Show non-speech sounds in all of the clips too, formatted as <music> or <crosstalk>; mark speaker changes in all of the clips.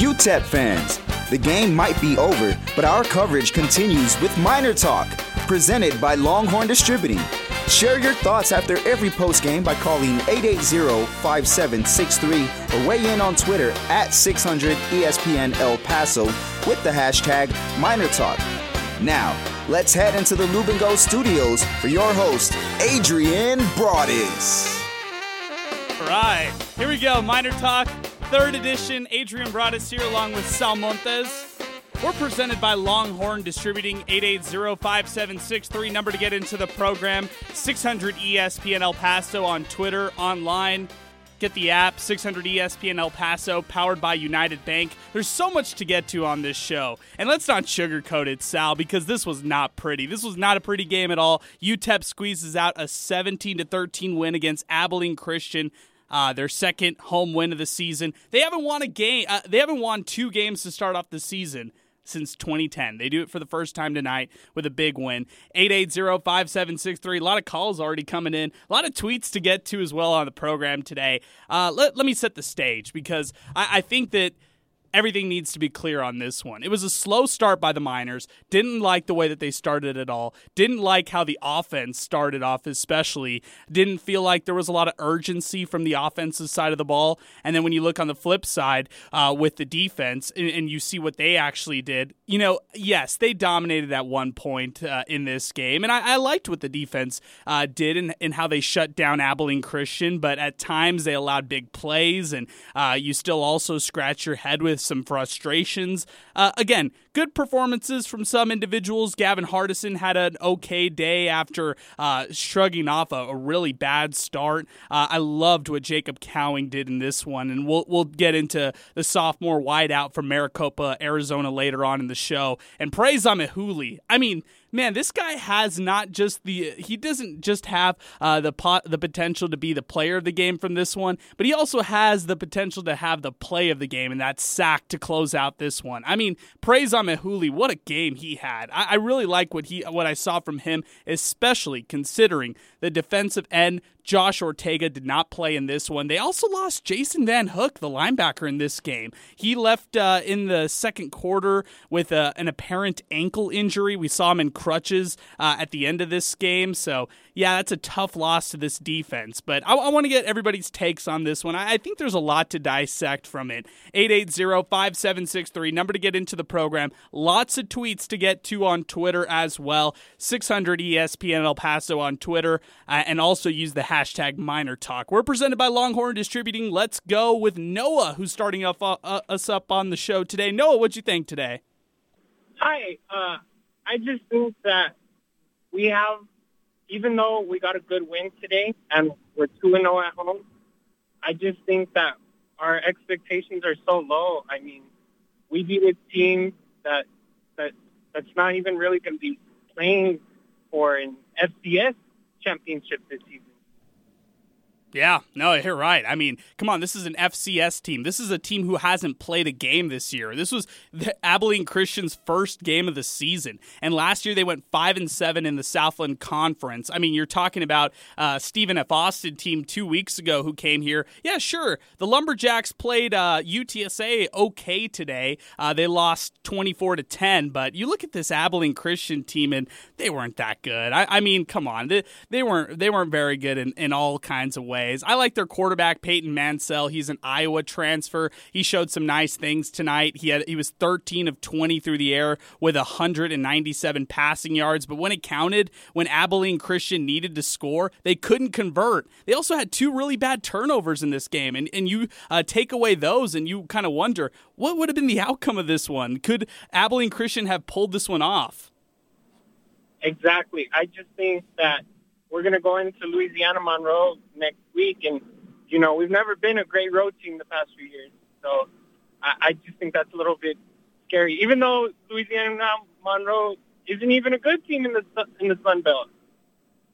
Speaker 1: UTEP fans, the game might be over, but our coverage continues with Miner Talk, presented by Longhorn Distributing. Share your thoughts after every post game by calling 880-5763 or weigh in on Twitter at 600 ESPN El Paso with the hashtag Miner Talk. Now, let's head into the Lube Go studios for your host, Adrian Broaddus.
Speaker 2: All right, here we go. Miner Talk, third edition. Adrian Broaddus here along with Sal Montes. We're presented by Longhorn Distributing 880-5763. Number to get into the program, 600 ESPN El Paso on Twitter, online. Get the app, 600 ESPN El Paso, powered by United Bank. There's so much to get to on this show. And let's not sugarcoat it, Sal, because this was not pretty. This was not a pretty game at all. UTEP squeezes out a 17 to 13 win against Abilene Christian. Uh, their second home win of the season. They haven't won a game. Uh, they haven't won two games to start off the season since 2010. They do it for the first time tonight with a big win. 880-5763. A lot of calls already coming in. A lot of tweets to get to as well on the program today. Uh, let, let me set the stage because I, I think that – everything needs to be clear on this one. It was a slow start by the Miners. Didn't like the way that they started at all. Didn't like how the offense started off, especially. Didn't feel like there was a lot of urgency from the offensive side of the ball. And then when you look on the flip side uh, with the defense and, and, you see what they actually did, you know, yes, they dominated at one point uh, in this game. And I, I, liked what the defense uh, did and, and, how they shut down Abilene Christian. But at times they allowed big plays, and uh, you still also scratch your head with with some frustrations. Uh, again, good performances from some individuals. Gavin Hardison had an okay day after uh, shrugging off a, a, really bad start. Uh, I loved what Jacob Cowing did in this one, and we'll we'll get into the sophomore wideout from Maricopa, Arizona later on in the show. And praise Amaewhule. I mean man, this guy has not just the he doesn't just have uh, the pot, the potential to be the player of the game from this one, but he also has the potential to have the play of the game and that sack to close out this one. I mean, praise on Mehuli, what a game he had. I, I really like what he what I saw from him, especially considering the defensive end Josh Ortega did not play in this one. They also lost Jason Van Hook, the linebacker, in this game. He left uh, in the second quarter with a, uh, an apparent ankle injury. We saw him in crutches uh, at the end of this game. So, yeah, that's a tough loss to this defense. But I, I want to get everybody's takes on this one. I, I think there's a lot to dissect from it. 880 5763, number to get into the program. Lots of tweets to get to on Twitter as well. 600 ESPN El Paso on Twitter, uh, and also use the hashtag Miner Talk. We're presented by Longhorn Distributing. Let's go with Noah, who's starting uh, uh, us up on the show today. Noah, what'd you think today?
Speaker 3: Hi. Uh, I just think that we have, even though we got a good win today and we're 2 0 at home, I just think that our expectations are so low. I mean, we beat a team that that that's not even really going to be playing for an FCS championship this season.
Speaker 2: Yeah, no, you're right. I mean, come on, this is an FCS team. This is a team who hasn't played a game this year. This was the Abilene Christian's first game of the season, and last year they went five and seven in the Southland Conference. I mean, you're talking about uh, Stephen F. Austin team two weeks ago who came here. Yeah, sure, the Lumberjacks played uh, UTSA okay today. Uh, they lost 24 to 10, but you look at this Abilene Christian team, and they weren't that good. I, I mean, come on, they, they weren't they weren't very good in, in all kinds of ways ways. I like their quarterback Peyton Mansell. He's an Iowa transfer. He showed some nice things tonight. He had he was 13 of 20 through the air with 197 passing yards, but when it counted, when Abilene Christian needed to score, they couldn't convert. They also had two really bad turnovers in this game, and and you uh, take away those, and you kind of wonder what would have been the outcome of this one. Could Abilene Christian have pulled this one off?
Speaker 3: Exactly. I just think that we're going to go into Louisiana Monroe next week, and you know we've never been a great road team the past few years, so I, I just think that's a little bit scary. Even though Louisiana Monroe isn't even a good team in the in the Sun Belt.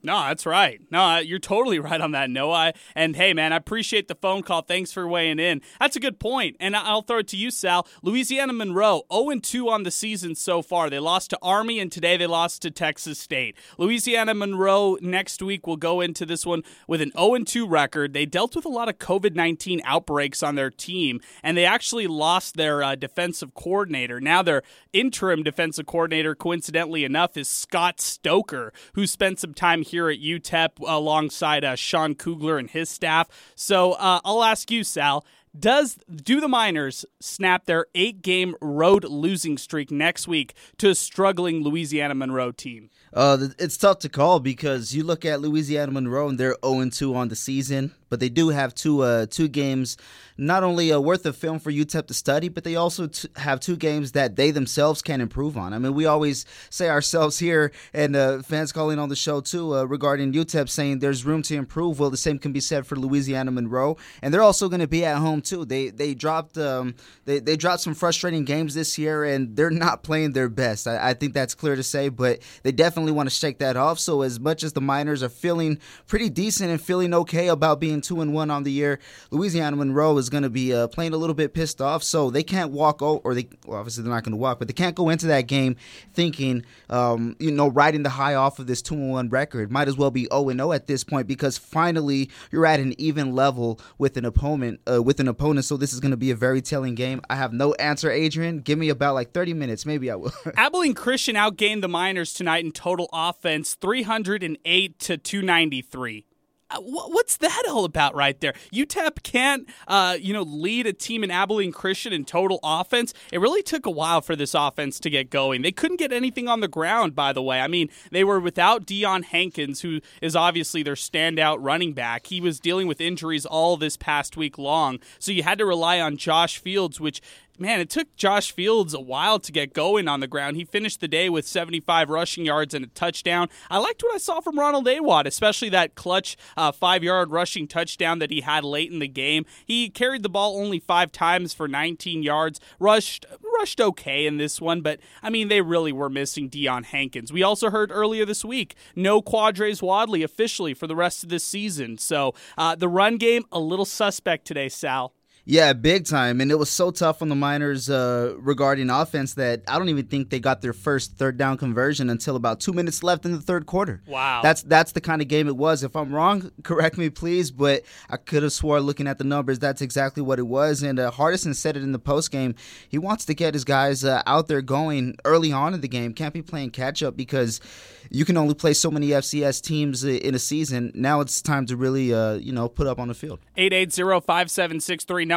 Speaker 2: No, that's right. No, you're totally <laughs> right on that, Noah. And hey, man, I appreciate the phone call. Thanks for weighing in. That's a good point. And I'll throw it to you, Sal. Louisiana Monroe, 0 2 on the season so far. They lost to Army, and today they lost to Texas State. Louisiana Monroe next week will go into this one with an 0 2 record. They dealt with a lot of COVID 19 outbreaks on their team, and they actually lost their uh, defensive coordinator. Now, their interim defensive coordinator, coincidentally enough, is Scott Stoker, who spent some time here here at UTEP alongside uh, Sean Kugler and his staff. So uh, I'll ask you, Sal. Does do the Miners snap their eight-game road losing streak next week to a struggling Louisiana Monroe team?
Speaker 4: Uh, it's tough to call because you look at Louisiana Monroe and they're 0 2 on the season but they do have two uh, two games not only uh, worth of film for UTEP to study, but they also t- have two games that they themselves can improve on. I mean, we always say ourselves here, and uh, fans calling on the show too uh, regarding UTEP saying there's room to improve. Well, the same can be said for Louisiana Monroe, and they're also going to be at home too. They they dropped um, they they dropped some frustrating games this year, and they're not playing their best. I, I think that's clear to say, but they definitely want to shake that off. So as much as the Miners are feeling pretty decent and feeling okay about being two and one on the year. Louisiana Monroe is going to be uh, playing a little bit pissed off, so they can't walk out, or they well, obviously they're not going to walk, but they can't go into that game thinking, um, you know, riding the high off of this two and one record. Might as well be zero and zero at this point because finally you're at an even level with an opponent, uh, with an opponent. So this is going to be a very telling game. I have no answer, Adrian. Give me about like 30 minutes, maybe I will. <laughs>
Speaker 2: Abilene Christian outgained the Miners tonight in total offense, 308 to 293. Uh, what's that all about right there? UTEP can't, uh, you know, lead a team in Abilene Christian in total offense. It really took a while for this offense to get going. They couldn't get anything on the ground, by the way. I mean, they were without Deion Hankins, who is obviously their standout running back. He was dealing with injuries all this past week long, so you had to rely on Josh Fields, which man, it took Josh Fields a while to get going on the ground. He finished the day with 75 rushing yards and a touchdown. I liked what I saw from Ronald Awatt, especially that clutch uh, five yard rushing touchdown that he had late in the game. He carried the ball only five times for 19 yards, rushed rushed okay in this one, but I mean they really were missing Deion Hankins. We also heard earlier this week no Quardraiz Wadley officially for the rest of this season. So uh, the run game a little suspect today, Sal.
Speaker 4: Yeah, big time. And it was so tough on the Miners uh, regarding offense that I don't even think they got their first third down conversion until about two minutes left in the third quarter.
Speaker 2: Wow.
Speaker 4: That's that's the kind of game it was. If I'm wrong, <laughs> correct me, please. But I could have swore looking at the numbers, that's exactly what it was. And uh, Hardison said it in the post game. He wants to get his guys uh, out there going early on in the game. Can't be playing catch up because you can only play so many FCS teams in a season. Now it's time to really, uh, you know, put up on the field.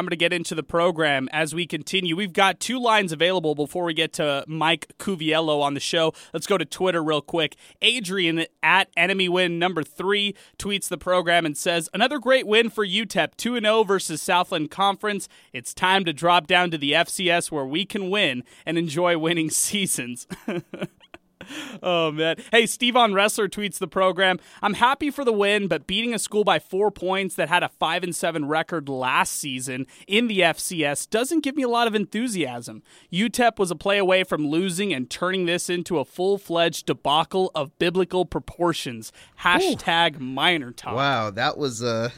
Speaker 2: 880-5763, number to get into the program as we continue. We've got two lines available before we get to Mike Cuviello on the show. Let's go to Twitter real quick. Adrian at Enemy Win number three tweets the program and says, Another great win for UTEP, 2-0 versus Southland Conference. It's time to drop down to the FCS where we can win and enjoy winning <laughs> seasons. <laughs> <laughs> oh man. Hey, Steve on Wrestler tweets the program. I'm happy for the win, but beating a school by four points that had a five and seven record last season in the FCS doesn't give me a lot of enthusiasm. UTEP was a play away from losing and turning this into a full fledged debacle of biblical proportions. Hashtag Ooh. Miner talk.
Speaker 4: Wow, that was uh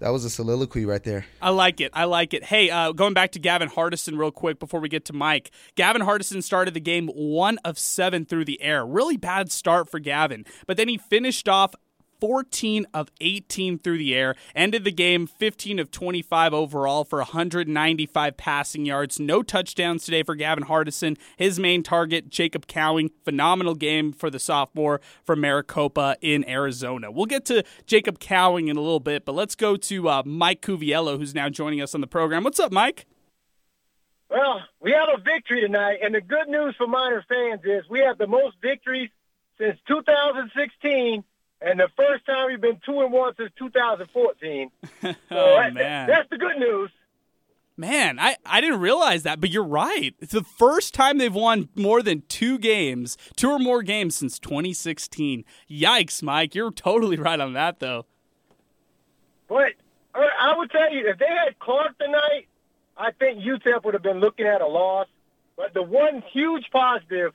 Speaker 4: that was a soliloquy right there.
Speaker 2: I like it. I like it. Hey, uh, going back to Gavin Hardison real quick before we get to Mike. Gavin Hardison started the game one of seven through the air. Really bad start for Gavin, but then he finished off 14 of 18 through the air. Ended the game 15 of 25 overall for 195 passing yards. No touchdowns today for Gavin Hardison. His main target, Jacob Cowing. Phenomenal game for the sophomore from Maricopa in Arizona. We'll get to Jacob Cowing in a little bit, but let's go to uh, Mike Cuviello, who's now joining us on the program. What's up, Mike?
Speaker 5: Well, we have a victory tonight, and the good news for Miner fans is we have the most victories since 2016 and the first time we've been two and one since 2014. So <laughs> oh that, man, that's the good news.
Speaker 2: Man, I, I didn't realize that, but you're right. It's the first time they've won more than two games, two or more games since 2016. Yikes, Mike. You're totally right on that, though.
Speaker 5: But uh, I would tell you, if they had Clark tonight, I think UTEP would have been looking at a loss. But the one huge positive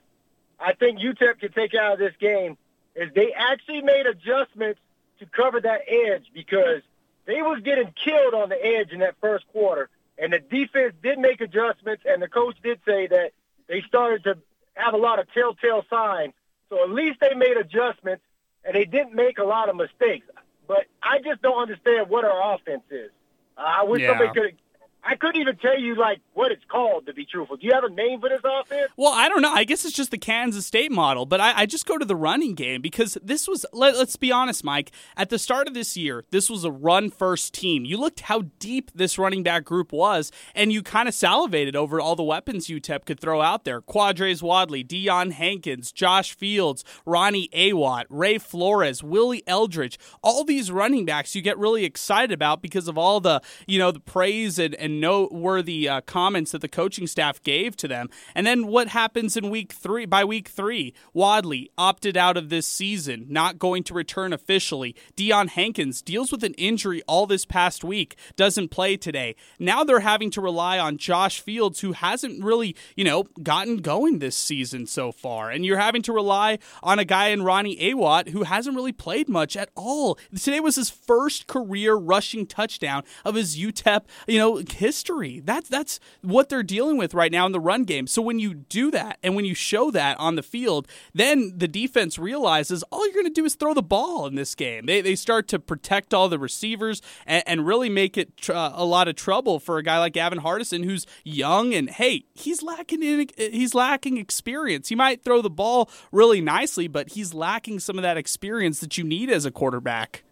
Speaker 5: I think UTEP could take out of this game is they actually made adjustments to cover that edge because they was getting killed on the edge in that first quarter, and the defense did make adjustments, and the coach did say that they started to have a lot of telltale signs. So at least they made adjustments, and they didn't make a lot of mistakes. But I just don't understand what our offense is. I wish
Speaker 2: Yeah.
Speaker 5: somebody could. I couldn't even tell you like what it's called to be truthful. Do you have a name for this offense?
Speaker 2: Well, I don't know. I guess it's just the Kansas State model, but I, I just go to the running game because this was, let, us be honest, Mike, at the start of this year, this was a run first team. You looked how deep this running back group was, and you kind of salivated over all the weapons UTEP could throw out there. Quardraiz Wadley, Deion Hankins, Josh Fields, Ronnie Awatt, Ray Flores, Willie Eldridge, all these running backs you get really excited about because of all the, you know, the praise and, and noteworthy uh, comments that the coaching staff gave to them. And then what happens in week three? By week three, Wadley opted out of this season, not going to return officially. Deion Hankins deals with an injury all this past week, doesn't play today. Now they're having to rely on Josh Fields, who hasn't really, you know, gotten going this season so far. And you're having to rely on a guy in Ronnie Awatt who hasn't really played much at all. Today was his first career rushing touchdown of his UTEP, you know, history. That's that's what they're dealing with right now in the run game. So when you do that and when you show that on the field, then the defense realizes all you're going to do is throw the ball in this game. They, they start to protect all the receivers and, and really make it tr- uh, a lot of trouble for a guy like Gavin Hardison, who's young and hey, he's lacking in, he's lacking experience. He might throw the ball really nicely, but he's lacking some of that experience that you need as a quarterback.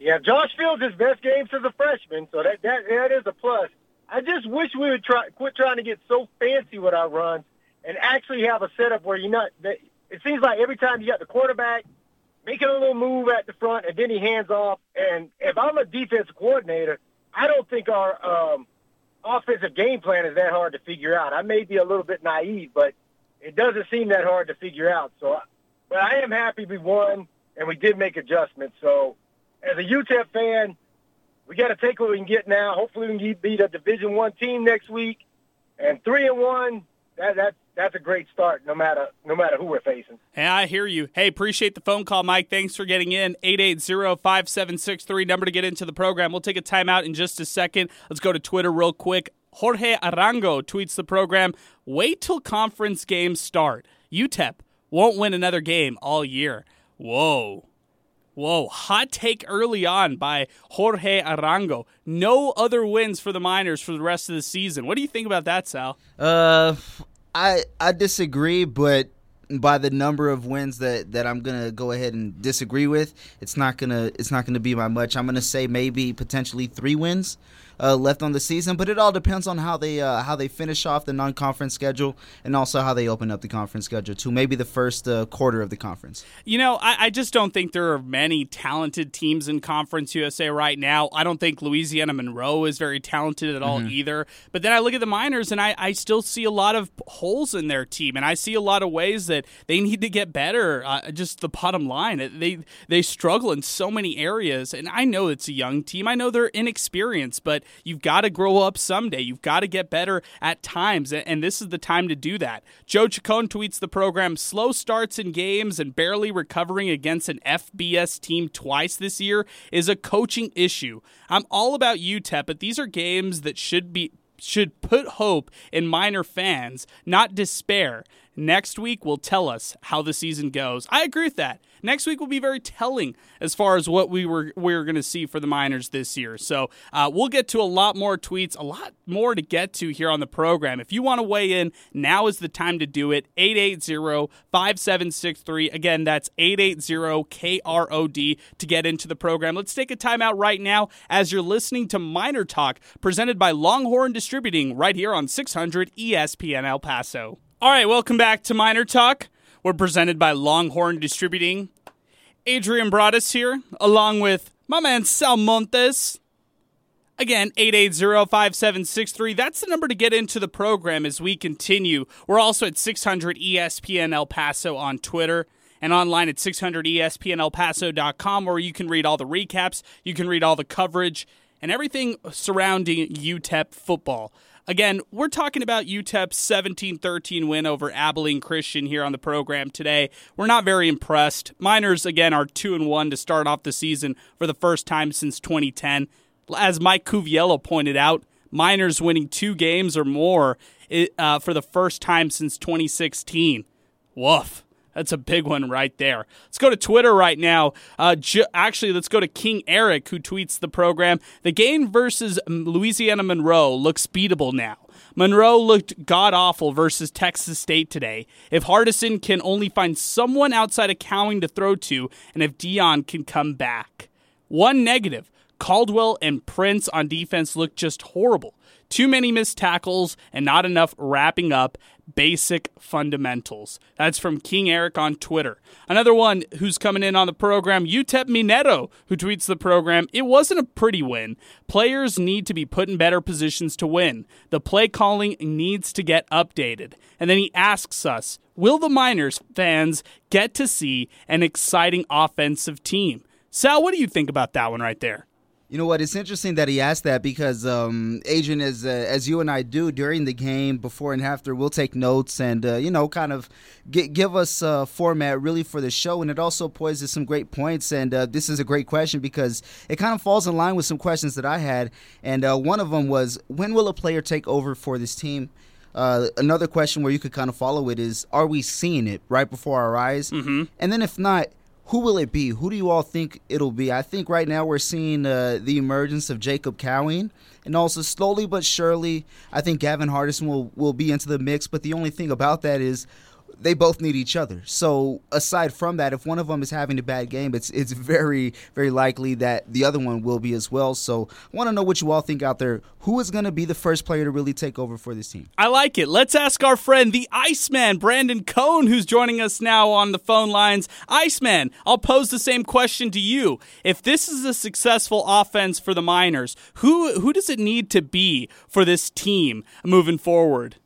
Speaker 5: Yeah, Josh Fields his best game since a freshman, so that that that is a plus. I just wish we would try quit trying to get so fancy with our runs and actually have a setup where you're not. That, it seems like every time you got the quarterback making a little move at the front and then he hands off. And if I'm a defensive coordinator, I don't think our um, offensive game plan is that hard to figure out. I may be a little bit naive, but it doesn't seem that hard to figure out. So, but I am happy we won and we did make adjustments. So as a UTEP fan, we got to take what we can get now. Hopefully, we can beat a Division One team next week, and three and one. That that that's a great start, no matter no matter who we're facing.
Speaker 2: Hey, I hear you. Hey, appreciate the phone call, Mike. Thanks for getting in. 880-5763, number to get into the program. We'll take a timeout in just a second. Let's go to Twitter real quick. Jorge Arango tweets the program, wait till conference games start. UTEP won't win another game all year. Whoa. Whoa, hot take early on by Jorge Arango. No other wins for the Miners for the rest of the season. What do you think about that, Sal?
Speaker 4: Uh, I I disagree, but by the number of wins that, that I'm gonna go ahead and disagree with, it's not gonna it's not gonna be by much. I'm gonna say maybe potentially three wins uh, left on the season, but it all depends on how they uh, how they finish off the non-conference schedule and also how they open up the conference schedule to maybe the first uh, quarter of the conference.
Speaker 2: You know, I, I just don't think there are many talented teams in Conference USA right now. I don't think Louisiana Monroe is very talented at all either. But then I look at the Miners and I, I still see a lot of holes in their team, and I see a lot of ways that they need to get better. Uh, just the bottom line, they they struggle in so many areas, and I know it's a young team. I know they're inexperienced, but you've got to grow up someday. You've got to get better at times, and this is the time to do that. Joe Chacon tweets the program: slow starts in games and barely recovering against an FBS team twice this year is a coaching issue. I'm all about UTEP, but these are games that should be should put hope in Miner fans, not despair. Next week will tell us how the season goes. I agree with that. Next week will be very telling as far as what we were we are going to see for the Miners this year. So uh, we'll get to a lot more tweets, a lot more to get to here on the program. If you want to weigh in, now is the time to do it. 880-5763. Again, that's 880-KROD to get into the program. Let's take a timeout right now as you're listening to Miner Talk presented by Longhorn Distributing right here on 600 ESPN El Paso. All right, welcome back to Miner Talk. We're presented by Longhorn Distributing. Adrian Broaddus here, along with my man Sal Montes. Again, 880-5763. That's the number to get into the program as we continue. We're also at 600 ESPN El Paso on Twitter and online at 600ESPNElPaso.com where you can read all the recaps, you can read all the coverage, and everything surrounding UTEP football. Again, we're talking about UTEP's 17 13 win over Abilene Christian here on the program today. We're not very impressed. Miners, again, are 2 and 1 to start off the season for the first time since 2010. As Mike Cuviello pointed out, Miners winning two games or more uh, for the first time since 2016. Woof. That's a big one right there. Let's go to Twitter right now. Uh, ju- actually, let's go to King Eric, who tweets the program. The game versus Louisiana Monroe looks beatable now. Monroe looked god awful versus Texas State today. If Hardison can only find someone outside of Cowing to throw to, and if Deion can come back. One negative Caldwell and Prince on defense looked just horrible. Too many missed tackles and not enough wrapping up basic fundamentals. That's from King Eric on Twitter. Another one who's coming in on the program, UTEP Mineto, who tweets the program, it wasn't a pretty win. Players need to be put in better positions to win. The play calling needs to get updated. And then he asks us, will the Miners fans get to see an exciting offensive team? Sal, what do you think about that one right there?
Speaker 4: You know what? It's interesting that he asked that because um, Adrian, as uh, as you and I do during the game, before and after, we'll take notes and uh, you know, kind of get, give us a format really for the show, and it also poises some great points. And uh, this is a great question because it kind of falls in line with some questions that I had, and uh, one of them was, when will a player take over for this team? Uh, another question where you could kind of follow it is, are we seeing it right before our eyes?
Speaker 2: Mm-hmm.
Speaker 4: And then if not who will it be? Who do you all think it'll be? I think right now we're seeing uh, the emergence of Jacob Cowing, and also slowly but surely, I think Gavin Hardison will will be into the mix. But the only thing about that is they both need each other. So aside from that, if one of them is having a bad game, it's it's very very likely that the other one will be as well. So I want to know what you all think out there. Who is going to be the first player to really take over for this team?
Speaker 2: I like it. Let's ask our friend, the Iceman, Brandon Cohn, who's joining us now on the phone lines. Iceman, I'll pose the same question to you. If this is a successful offense for the Miners, who who does it need to be for this team moving forward?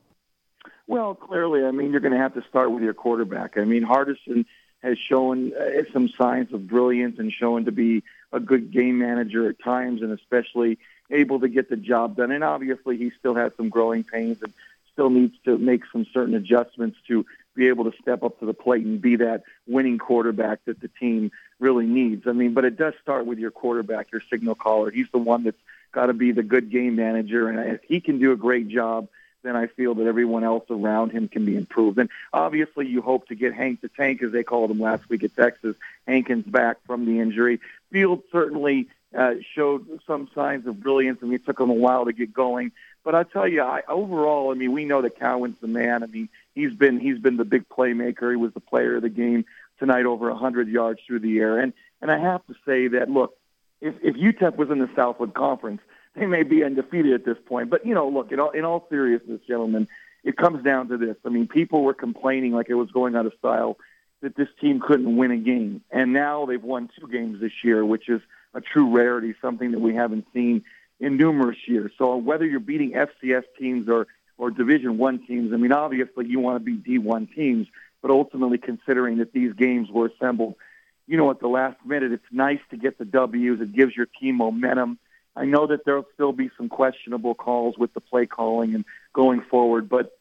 Speaker 6: Well, clearly, I mean, you're going to have to start with your quarterback. I mean, Hardison has shown uh, some signs of brilliance and shown to be a good game manager at times, and especially able to get the job done. And obviously, he still has some growing pains and still needs to make some certain adjustments to be able to step up to the plate and be that winning quarterback that the team really needs. I mean, but it does start with your quarterback, your signal caller. He's the one that's got to be the good game manager, and if he can do a great job then I feel that everyone else around him can be improved. And obviously, you hope to get Hank the Tank, as they called him last week at Texas. Hankins back from the injury. Field certainly uh, showed some signs of brilliance, and it took him a while to get going. But I tell you, I, overall, I mean, we know that Cowing's the man. I mean, he's been he's been the big playmaker. He was the player of the game tonight, over 100 yards through the air. And and I have to say that look, if if UTEP was in the Southland Conference, they may be undefeated at this point. But you know, look, in all, in all seriousness, gentlemen, it comes down to this. I mean, people were complaining like it was going out of style that this team couldn't win a game, and now they've won two games this year, which is a true rarity, something that we haven't seen in numerous years. So whether you're beating FCS teams or or Division One teams, I mean, obviously you want to beat D1 teams, but ultimately considering that these games were assembled, you know, at the last minute, it's nice to get the W's. It gives your team momentum. I know that there'll still be some questionable calls with the play calling and going forward, but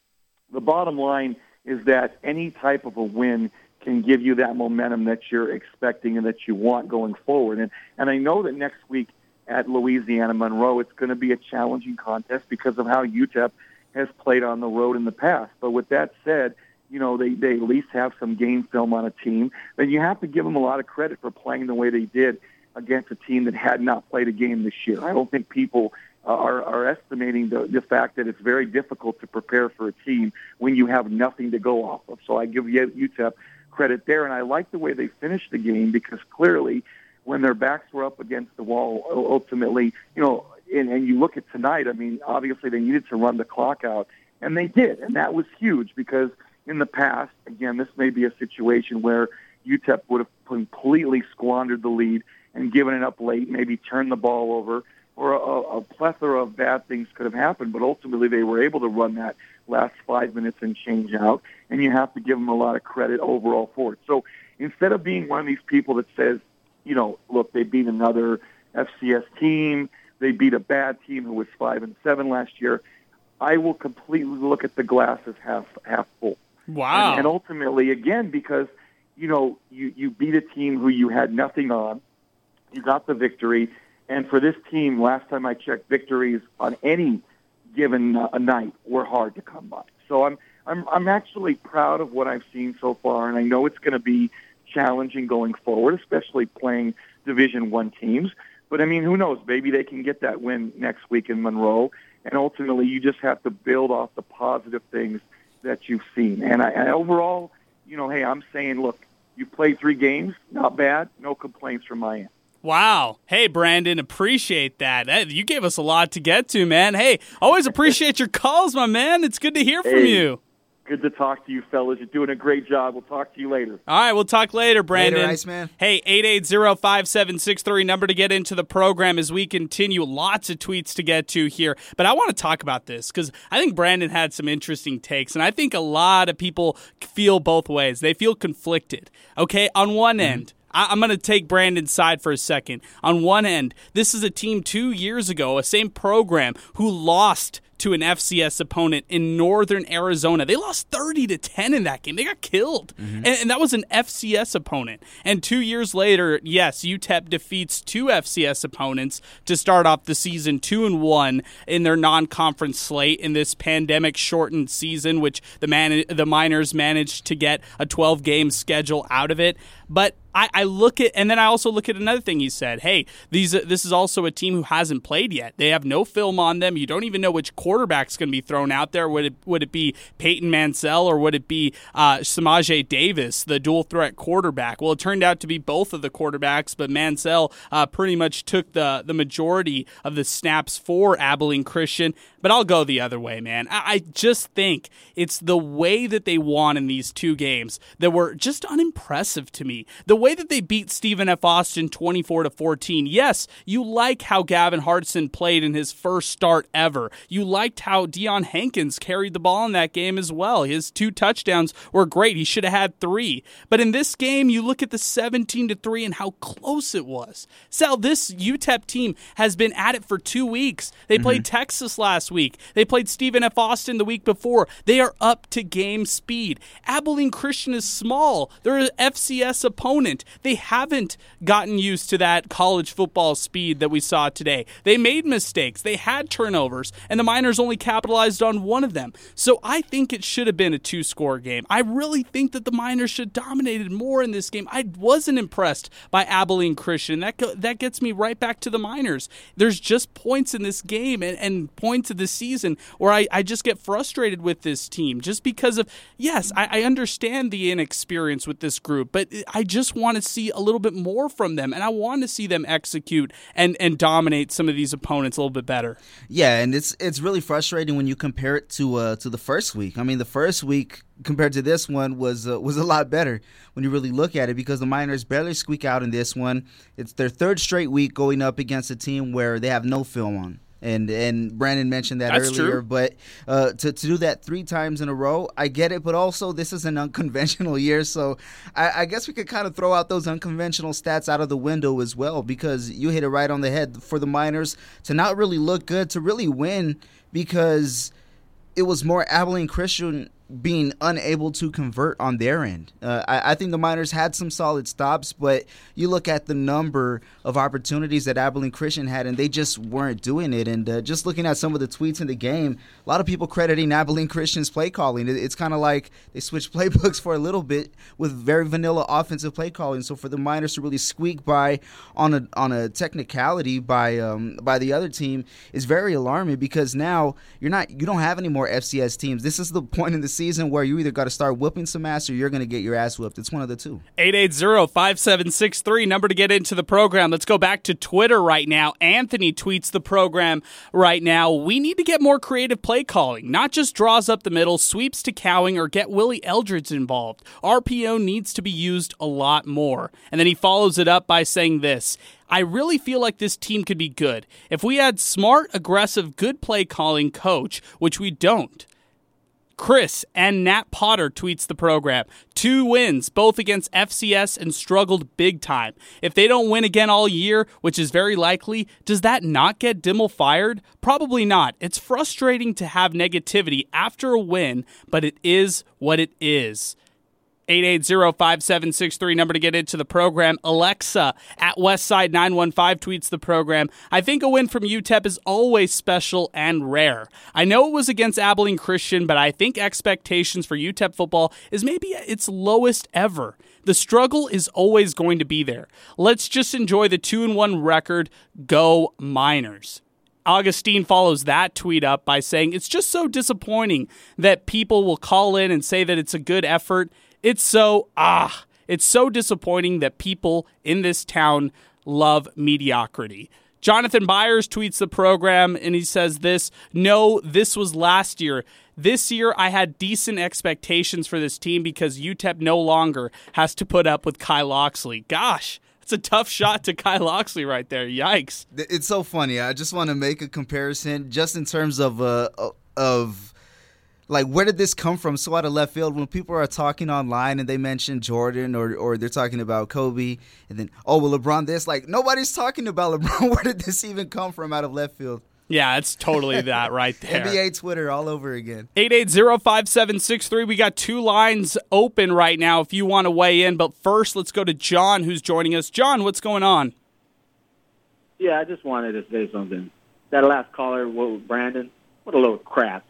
Speaker 6: the bottom line is that any type of a win can give you that momentum that you're expecting and that you want going forward. And and I know that next week at Louisiana Monroe, it's going to be a challenging contest because of how UTEP has played on the road in the past. But with that said, you know they they at least have some game film on a team. Then you have to give them a lot of credit for playing the way they did against a team that had not played a game this year. I don't think people uh, are, are estimating the, the fact that it's very difficult to prepare for a team when you have nothing to go off of. So I give UTEP credit there, and I like the way they finished the game because clearly, when their backs were up against the wall, ultimately, you know, and, and you look at tonight. I mean, obviously they needed to run the clock out, and they did, and that was huge because in the past, again, this may be a situation where UTEP would have completely squandered the lead and given it up late, maybe turned the ball over, or a, a plethora of bad things could have happened. But ultimately, they were able to run that last five minutes and change out, and you have to give them a lot of credit overall for it. So instead of being one of these people that says, you know, look, they beat another FCS team, they beat a bad team who was five and seven last year. I will completely look at the glass as half half full.
Speaker 2: Wow.
Speaker 6: And, and ultimately, again, because you know you you beat a team who you had nothing on, you got the victory, and for this team, last time I checked, victories on any given uh, night were hard to come by. So I'm I'm I'm actually proud of what I've seen so far, and I know it's going to be challenging going forward, especially playing Division One teams. But I mean, who knows? Maybe they can get that win next week in Monroe. And ultimately, you just have to build off the positive things that you've seen. And, I, and overall, you know, hey, I'm saying, look, you played three games, not bad, no complaints from my end.
Speaker 2: Wow. Hey, Brandon, appreciate that. You gave us a lot to get to, man. Hey, always appreciate your calls, my man. It's good to hear from
Speaker 6: Hey.
Speaker 2: you.
Speaker 6: Good to talk to you, fellas. You're doing a great job. We'll talk to you later.
Speaker 2: All right, we'll talk later, Brandon.
Speaker 4: Later, Iceman.
Speaker 2: Hey, 880-5763, number to get into the program as we continue. Lots of tweets to get to here. But I want to talk about this because I think Brandon had some interesting takes, and I think a lot of people feel both ways. They feel conflicted. Okay, on one mm-hmm. end, I- I'm going to take Brandon's side for a second. On one end, this is a team two years ago, a same program, who lost to an FCS opponent in northern Arizona. They lost 30 to 10 in that game. They got killed. Mm-hmm. And, and that was an FCS opponent. And two years later, yes, UTEP defeats two FCS opponents to start off the season 2 and 1 in their non-conference slate in this pandemic shortened season which the man the Miners managed to get a 12 game schedule out of it. But I, I look at, and then I also look at another thing he said. Hey, these this is also a team who hasn't played yet. They have no film on them. You don't even know which quarterback's going to be thrown out there. Would it would it be Peyton Mansell or would it be uh, Samaje Davis, the dual threat quarterback? Well, it turned out to be both of the quarterbacks, but Mansell uh, pretty much took the the majority of the snaps for Abilene Christian. But I'll go the other way, man. I, I just think it's the way that they won in these two games that were just unimpressive to me. The way that they beat Stephen F. Austin 24 to 14. Yes, you like how Gavin Hardison played in his first start ever. You liked how Deion Hankins carried the ball in that game as well. His two touchdowns were great. He should have had three. But in this game, you look at the 17 to 3 and how close it was. Sal, this UTEP team has been at it for two weeks. They played mm-hmm. Texas last week. They played Stephen F. Austin the week before. They are up to game speed. Abilene Christian is small. They're an Opponent. They haven't gotten used to that college football speed that we saw today. They made mistakes. They had turnovers, and the Miners only capitalized on one of them. So I think it should have been a two score game. I really think that the Miners should have dominated more in this game. I wasn't impressed by Abilene Christian. That that gets me right back to the Miners. There's just points in this game and, and points of the season where I, I just get frustrated with this team just because of yes, I, I understand the inexperience with this group, but I just want to see a little bit more from them and I want to see them execute and, and dominate some of these opponents a little bit better.
Speaker 4: Yeah, and it's it's really frustrating when you compare it to uh, to the first week. I mean, the first week compared to this one was uh, was a lot better when you really look at it because the Miners barely squeak out in this one. It's their third straight week going up against a team where they have no film on. And and Brandon mentioned that
Speaker 2: That's
Speaker 4: earlier,
Speaker 2: true.
Speaker 4: but uh, to to do that three times in a row, I get it. But also, this is an <laughs> unconventional year, so I, I guess we could kind of throw out those unconventional stats out of the window as well because you hit it right on the head for the Miners to not really look good to really win because it was more Abilene Christian being unable to convert on their end. Uh, I, I think the Miners had some solid stops, but you look at the number of opportunities that Abilene Christian had, and they just weren't doing it. And uh, just looking at some of the tweets in the game, a lot of people crediting Abilene Christian's play calling. It, it's kind of like they switched <laughs> playbooks for a little bit with very vanilla offensive play calling. So for the Miners to really squeak by on a on a technicality by um, by the other team is very alarming because now you're not you don't have any more FCS teams. This is the <laughs> point in the season where you either got to start whooping some ass or you're going to get your ass whooped. It's one of the two.
Speaker 2: 880-5763 number to get into the program. Let's go back to Twitter right now. Anthony tweets the program right now. We need to get more creative play calling, not just draws up the middle, sweeps to Cowing or get Willie Eldridge involved. RPO needs to be used a lot more. And then he follows it up by saying this. I really feel like this team could be good if we had smart, aggressive, good play calling coach, which we don't. Chris and Nat Potter tweets the program. Two wins, both against FCS, and struggled big time. If they don't win again all year, which is very likely, does that not get Dimel fired? Probably not. It's frustrating to have negativity after a win, but it is what it is. 880-5763 number to get into the program. Alexa at Westside915 tweets the program. I think a win from UTEP is always special and rare. I know it was against Abilene Christian, but I think expectations for UTEP football is maybe at its lowest ever. The struggle is always going to be there. Let's just enjoy the 2 and 1 record. Go Miners. Augustine follows that tweet up by saying, It's just so disappointing that people will call in and say that it's a good effort it's so ah, it's so disappointing that people in this town love mediocrity. Jonathan Byers tweets the program and he says this No, this was last year. This year, I had decent expectations for this team because UTEP no longer has to put up with Kyle Locksley. Gosh, it's a tough shot to Kyle Locksley right there. Yikes!
Speaker 4: It's so funny. I just want to make a comparison, just in terms of uh, of like where did this come from so out of left field when people are talking online and they mention jordan or, or they're talking about kobe and then oh well lebron this like nobody's talking about <laughs> lebron where did this even come from out of left field
Speaker 2: yeah, it's totally that right <laughs> there.
Speaker 4: NBA Twitter all over again.
Speaker 2: 880-5763. We got two lines open right now if you want to weigh in. But first, let's go to John who's joining us. John, what's going on?
Speaker 7: Yeah, I just wanted to say something. That last caller, what with Brandon, what a load of crap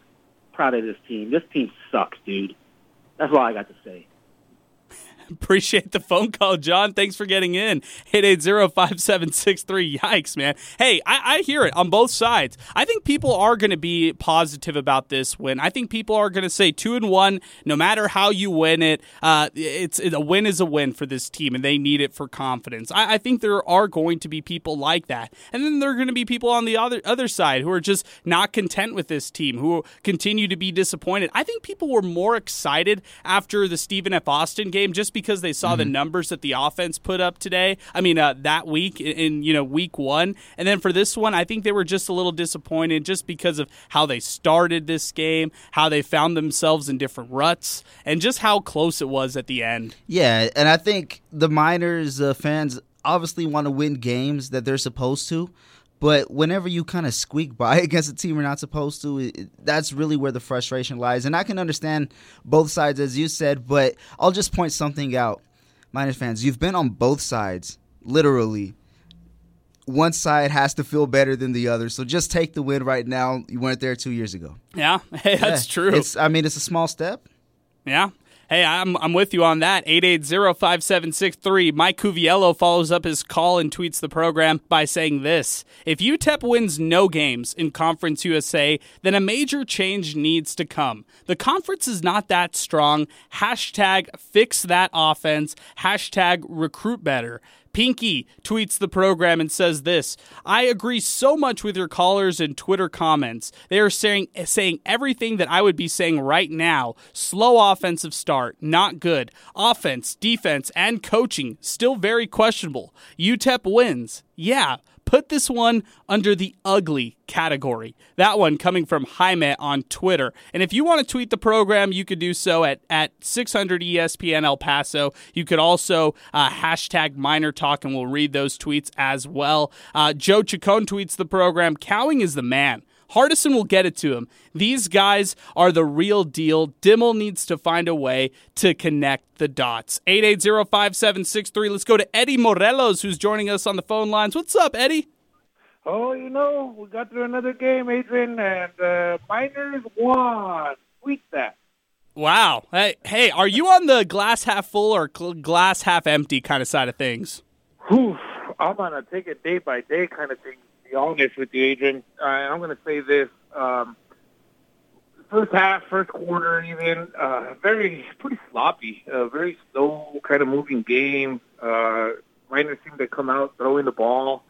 Speaker 7: proud of this team. This team sucks, dude. That's all I got to say.
Speaker 2: Appreciate the phone call, John. Thanks for getting in. 880-5763. Yikes, man. Hey, I, I hear it on both sides. I think people are going to be positive about this win. I think people are going to say two and one, no matter how you win it. Uh, it's a win is a win for this team, and they need it for confidence. I, I think there are going to be people like that, and then there are going to be people on the other other side who are just not content with this team, who continue to be disappointed. I think people were more excited after the Stephen F. Austin game just because they saw mm-hmm. the numbers that the offense put up today. I mean, uh, that week in, in, you know week one, and then for this one, I think they were just a little disappointed just because of how they started this game, how they found themselves in different ruts, and just how close it was at the end.
Speaker 4: Yeah, and I think the Miners uh, fans obviously want to win games that they're supposed to. But whenever you kind of squeak by <laughs> against a team you're not supposed to, it, that's really where the frustration lies. And I can understand both sides, as you said, but I'll just point something out. Miners fans, you've been on both sides, literally. One side has to feel better than the other. So just take the win right now. You weren't there two years ago.
Speaker 2: Yeah, <laughs> hey, that's yeah. true.
Speaker 4: It's, I mean, it's a small step.
Speaker 2: Yeah, Hey, I'm, I'm with you on that. 880-5763. Mike Cuviello follows up his call and tweets the program by saying this. If UTEP wins no games in Conference USA, then a major change needs to come. The conference is not that strong. Hashtag fix that offense. Hashtag recruit better. Pinky tweets the program and says this I agree so much with your callers and Twitter comments. They are saying, saying everything that I would be saying right now. Slow offensive start, not good. Offense, defense, and coaching, still very questionable. UTEP wins. Yeah, put this one under the ugly category. That one coming from Jaime on Twitter. And if you want to tweet the program, you could do so at, at 600 ESPN El Paso. You could also uh, hashtag Miner Talk, and we'll read those tweets as well. Uh, Joe Chacon tweets the program. Cowing is the man. Hardison will get it to him. These guys are the real deal. Dimel needs to find a way to connect the dots. 8805763. Let's go to Eddie Morelos, who's joining us on the phone lines. What's up, Eddie?
Speaker 8: Oh, you know, we got through another game, Adrian, and uh, Miners won. Tweet that.
Speaker 2: Wow. Hey, hey, are you on the glass half full or glass half empty kind of side of things?
Speaker 8: Whew, I'm on a take it day by day kind of thing honest with you, Adrian. Uh, I'm going to say this. Um, first half, first quarter, even uh, very pretty sloppy, uh, very slow kind of moving game. Uh, Miners seemed to come out throwing the ball,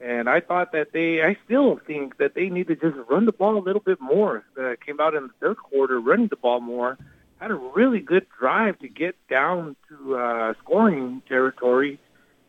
Speaker 8: and I thought that they, I still think that they need to just run the ball a little bit more. Uh, came out in the third quarter running the ball more. Had a really good drive to get down to uh, scoring territory,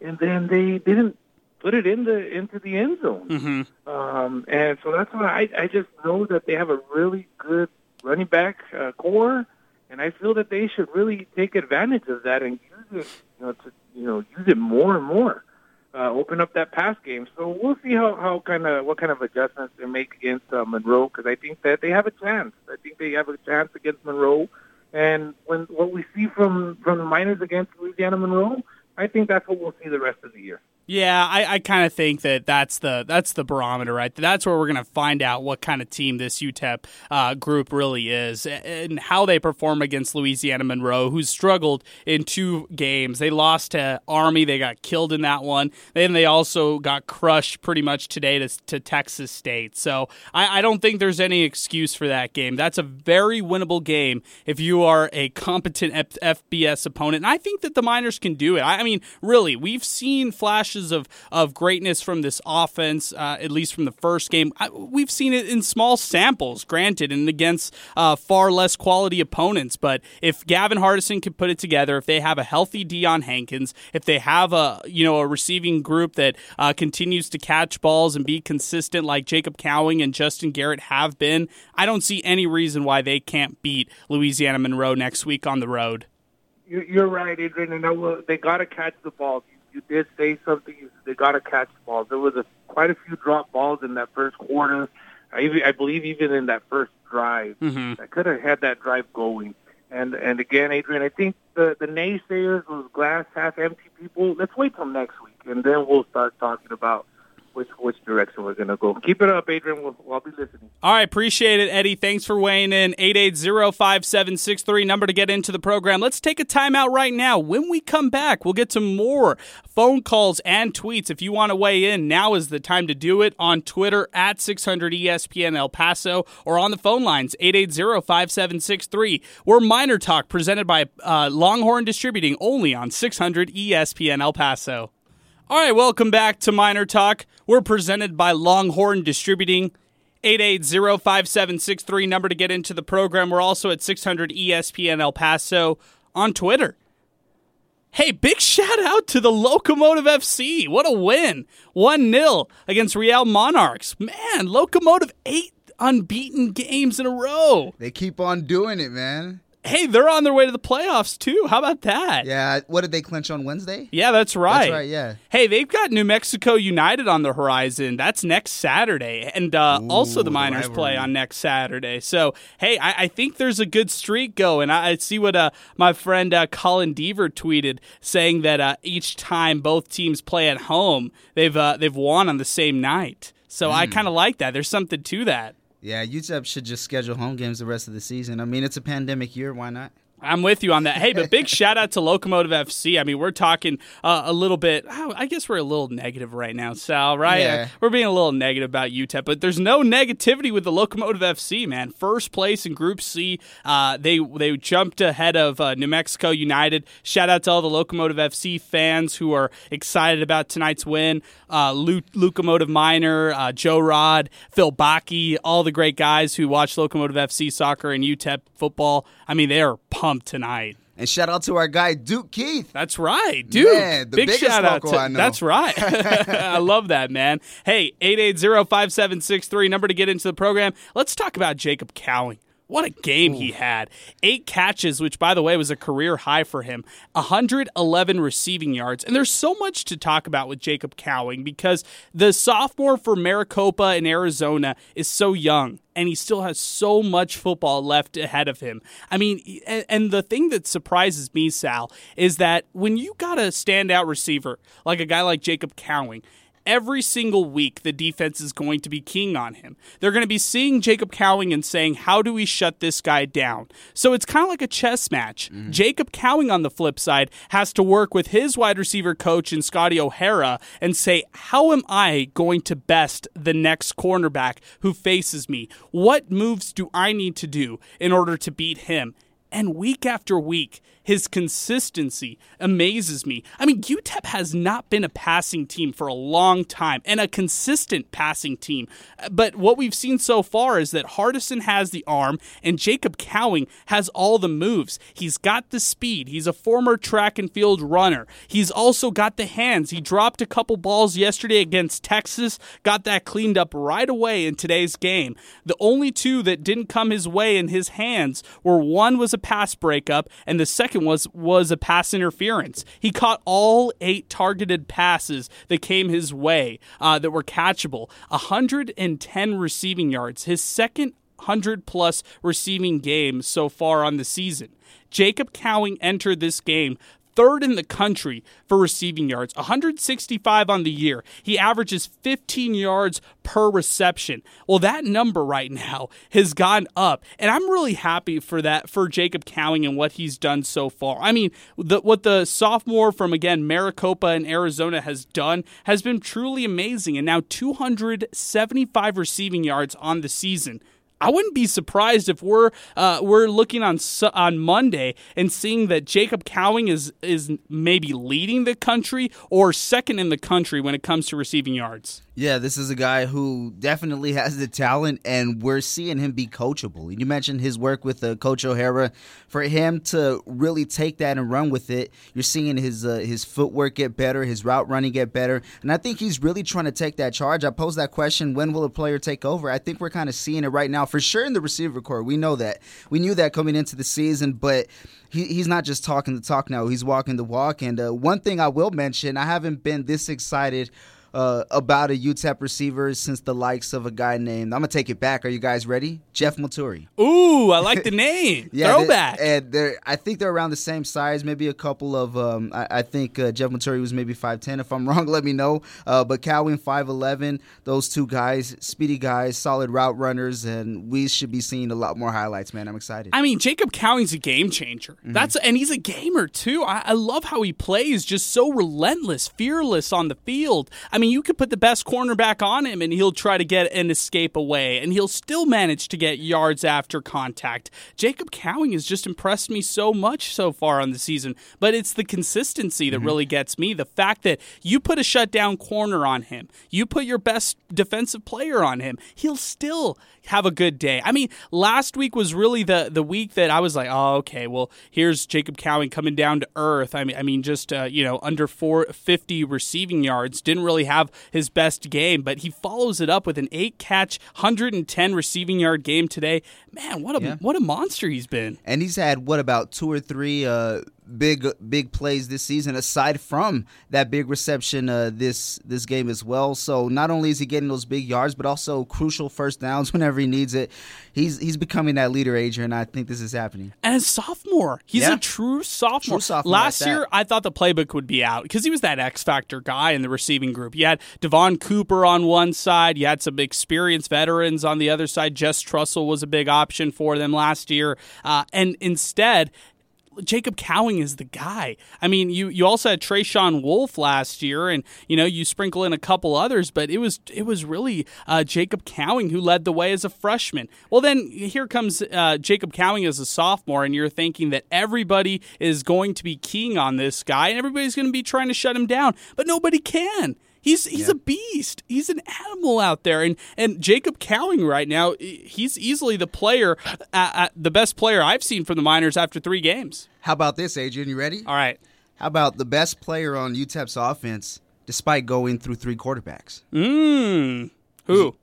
Speaker 8: and then they didn't put it in the into the end zone.
Speaker 2: Mm-hmm.
Speaker 8: Um, and so that's why I, I just know that they have a really good running back uh, core, and I feel that they should really take advantage of that and use it, you know, to you know use it more and more. Uh, open up that pass game. So we'll see how, how kind of what kind of adjustments they make against uh, Monroe because I think that they have a chance. I think they have a chance against Monroe, and when what we see from from the Miners against Louisiana Monroe, I think that's what we'll see the rest of the year.
Speaker 2: Yeah, I, I kind of think that that's the that's the barometer, right? That's where we're going to find out what kind of team this UTEP uh, group really is and how they perform against Louisiana Monroe, who's struggled in two games. They lost to Army, they got killed in that one. Then they also got crushed pretty much today to, to Texas State. So I, I don't think there's any excuse for that game. That's a very winnable game if you are a competent F- FBS opponent. And I think that the Miners can do it. I, I mean, really, we've seen flashes flashes of, of greatness from this offense, uh, at least from the first game. I, we've seen it in small samples, granted, and against uh, far less quality opponents. But if Gavin Hardison can put it together, if they have a healthy Deion Hankins, if they have a you know a receiving group that uh, continues to catch balls and be consistent like Jacob Cowing and Justin Garrett have been, I don't see any reason why they can't beat Louisiana Monroe next week on the road.
Speaker 8: You're right, Adrian, and they got to catch the ball you did say something. They got to catch balls. There was a, quite a few drop balls in that first quarter. I, even, I believe even in that first drive,
Speaker 2: mm-hmm.
Speaker 8: I could have had that drive going. And and again, Adrian, I think the the naysayers, those glass half empty people. Let's wait till next week, and then we'll start talking about which which direction we're to go. Keep it up, Adrian. We'll, I'll be listening.
Speaker 2: All right, appreciate it, Eddie. Thanks for weighing in. 880-5763, number to get into the program. Let's take a timeout right now. When we come back, we'll get to more phone calls and tweets. If you want to weigh in, now is the time to do it on Twitter at 600 ESPN El Paso or on the phone lines 880-5763. We're Miner Talk presented by uh, Longhorn Distributing only on 600 ESPN El Paso. All right, welcome back to Miner Talk. We're presented by Longhorn Distributing. 880-5763 number to get into the program. We're also at 600 ESPN El Paso on Twitter. Hey, big shout out to the Locomotive FC. What a win. 1-0 against Real Monarchs. Man, Locomotive 8 unbeaten games in a row.
Speaker 4: They keep on doing it, man
Speaker 2: hey, they're on their way to the playoffs too. How about that?
Speaker 4: Yeah. What did they clinch on Wednesday?
Speaker 2: Yeah, that's right.
Speaker 4: That's right. Yeah.
Speaker 2: Hey, they've got New Mexico United on the horizon. That's next Saturday, and uh, Ooh, also the Miners play on next Saturday. So hey, I, I, think there's a good streak going. I, I see what uh, my friend uh, Colin Deaver tweeted, saying that uh, each time both teams play at home, they've uh, they've won on the same night. So mm. I kind of like that. There's something to that.
Speaker 4: Yeah, UTEP should just schedule home games the rest of the season. I mean, it's a pandemic year. Why not?
Speaker 2: I'm with you on that. Hey, but big <laughs> shout out to Locomotive FC. I mean, we're talking uh, a little bit. Oh, I guess we're a little negative right now, Sal. Right?
Speaker 4: Yeah.
Speaker 2: Uh, we're being a little negative about UTEP, but there's no negativity with the Locomotive FC, man. First place in Group C. Uh, they they jumped ahead of uh, New Mexico United. Shout out to all the Locomotive FC fans who are excited about tonight's win. Uh, Lu- Locomotive Miner, uh, Joe Rod, Phil Baki, all the great guys who watch Locomotive FC soccer and UTEP football. I mean, they are pumped tonight.
Speaker 4: And shout out to our guy Duke Keith.
Speaker 2: That's right, Duke.
Speaker 4: Man,
Speaker 2: Big shout out to. That's right. <laughs> <laughs> I love that, man. Hey, 880-5763 number to get into the program. Let's talk about Jacob Cowing. What a game he had. Eight catches, which, by the way, was a career high for him, 111 receiving yards. And there's so much to talk about with Jacob Cowing because the sophomore for Maricopa in Arizona is so young and he still has so much football left ahead of him. I mean, and the thing that surprises me, Sal, is that when you got a standout receiver like a guy like Jacob Cowing, every single week the defense is going to be keying on him. They're going to be seeing Jacob Cowing and saying, How do we shut this guy down? So it's kind of like a chess match. Mm-hmm. Jacob Cowing, on the flip side, has to work with his wide receiver coach and Scotty O'Hara and say, How am I going to best the next cornerback who faces me? What moves do I need to do in order to beat him? And week after week, his consistency amazes me. I mean, UTEP has not been a passing team for a long time and a consistent passing team. Uh, but what we've seen so far is that Hardison has the arm and Jacob Cowing has all the moves. He's got the speed. He's a former track and field runner. He's also got the hands. He dropped a couple balls yesterday against Texas, got that cleaned up right away in today's game. The only two that didn't come his way in his hands were one was a pass breakup and the second was was a pass interference. He caught all eight targeted passes that came his way uh, that were catchable. 110 receiving yards, his second 100 plus receiving game so far on the season. Jacob Cowing entered this game third in the country for receiving yards, 165 on the year. He averages 15 yards per reception. Well, that number right now has gone up, and I'm really happy for that for Jacob Cowing and what he's done so far. I mean, the, what the sophomore from again Maricopa in Arizona has done has been truly amazing, and now 275 receiving yards on the season. I wouldn't be surprised if we're uh, we're looking on on Monday and seeing that Jacob Cowing is is maybe leading the country or second in the country when it comes to receiving yards.
Speaker 4: Yeah, this is a guy who definitely has the talent, and we're seeing him be coachable. You mentioned his work with uh, Coach O'Hara. For him to really take that and run with it, you're seeing his uh, his footwork get better, his route running get better, and I think he's really trying to take that charge. I posed that question: When will a player take over? I think we're kind of seeing it right now, for sure in the receiver core. We know that. We knew that coming into the season, but he, he's not just talking the talk now; he's walking the walk. And uh, one thing I will mention: I haven't been this excited uh, about a UTEP receiver since the likes of a guy named I'm gonna take it back. Are you guys ready? Jeff Moturi.
Speaker 2: Ooh, I like the <laughs> name. yeah, Throwback.
Speaker 4: They, and they're I think they're around the same size. Maybe a couple of um, I, I, think uh, Jeff Moturi was maybe five ten. If I'm <laughs> wrong, let me know. Uh, but Cowing five eleven. Those two guys, speedy guys, solid route runners, and we should be seeing a lot more highlights. Man, I'm excited.
Speaker 2: I mean, Jacob Cowing's a game changer. Mm-hmm. That's and he's a gamer too. I, I love how he plays, just so relentless, fearless on the field. I mean, you could put the best cornerback on him and he'll try to get an escape away, and he'll still manage to get yards after contact. Jacob Cowing has just impressed me so much so far on the season, but it's the consistency that mm-hmm. really gets me. The fact that you put a shutdown corner on him, you put your best defensive player on him, he'll still have a good day. I mean, last week was really the the week that I was like, oh, okay, well, here's Jacob Cowing coming down to earth. I mean, I mean, just uh, you know, under 450 receiving yards, didn't really have his best game, but he follows it up with an eight catch, 110 receiving yard game today. Man, what a yeah. what a monster he's been.
Speaker 4: And he's had what about two or three uh, big big plays this season aside from that big reception uh, this this game as well. So not only is he getting those big yards, but also crucial first downs <laughs> whenever he needs it. He's he's becoming that leader, Adrian. I think this is happening.
Speaker 2: And a sophomore, he's yeah. a true sophomore.
Speaker 4: True sophomore
Speaker 2: Last year, I thought the playbook would be out because he was that X factor guy in the receiving group. You had Devon Cooper on one side, you had some experienced veterans on the other side. Jess Trussell was a big option for them last year, uh, and instead Jacob Cowing is the guy. I mean, you you also had Trayshawn Wolf last year, and you know you sprinkle in a couple others, but it was it was really uh, Jacob Cowing who led the way as a freshman. Well, then here comes uh, Jacob Cowing as a sophomore, and you're thinking that everybody is going to be keying on this guy, and everybody's going to be trying to shut him down, but nobody can. He's he's yeah. a beast. He's an animal out there, and and Jacob Cowing right now, he's easily the player, uh, uh, the best player I've seen from the Miners after three games.
Speaker 4: How about this, Adrian? You ready?
Speaker 2: All right.
Speaker 4: How about the best player on UTEP's offense, despite going through three quarterbacks?
Speaker 2: Mmm. Who?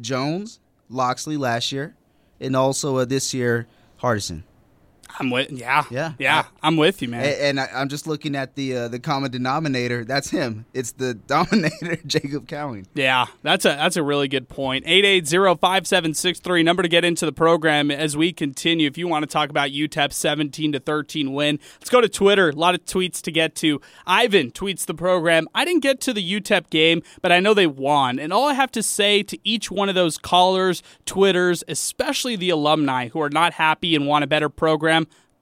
Speaker 4: Jones, Locksley last year, and also uh, this year Hardison.
Speaker 2: I'm with yeah
Speaker 4: yeah
Speaker 2: yeah. I'm with you, man.
Speaker 4: And, and I, am just looking at the uh, the common denominator. That's him. It's the <laughs> dominator, Jacob Cowing.
Speaker 2: Yeah, that's a that's a really good point. Eight eight zero five seven six three number to get into the program as we continue. If you want to talk about UTEP 17 to 13 win, let's go to Twitter. A lot of tweets to get to. Ivan tweets the program. I didn't get to the UTEP game, but I know they won. And all I have to say to each one of those callers, Twitters, especially the alumni who are not happy and want a better program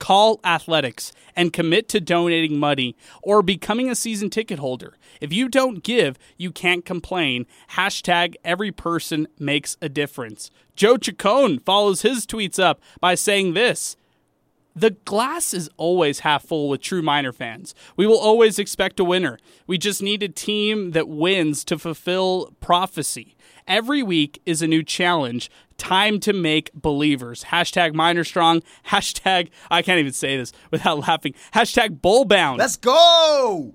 Speaker 2: Call athletics and commit to donating money or becoming a season ticket holder. If you don't give, you can't complain. Hashtag every person makes a difference. Joe Chacon follows his tweets up by saying this The glass is always half full with true Miner fans. We will always expect a winner. We just need a team that wins to fulfill prophecy. Every week is a new challenge. Time to make believers. Hashtag Miner Strong. <laughs> Hashtag, I can't even say this without laughing. Hashtag Bull Bound.
Speaker 4: Let's go.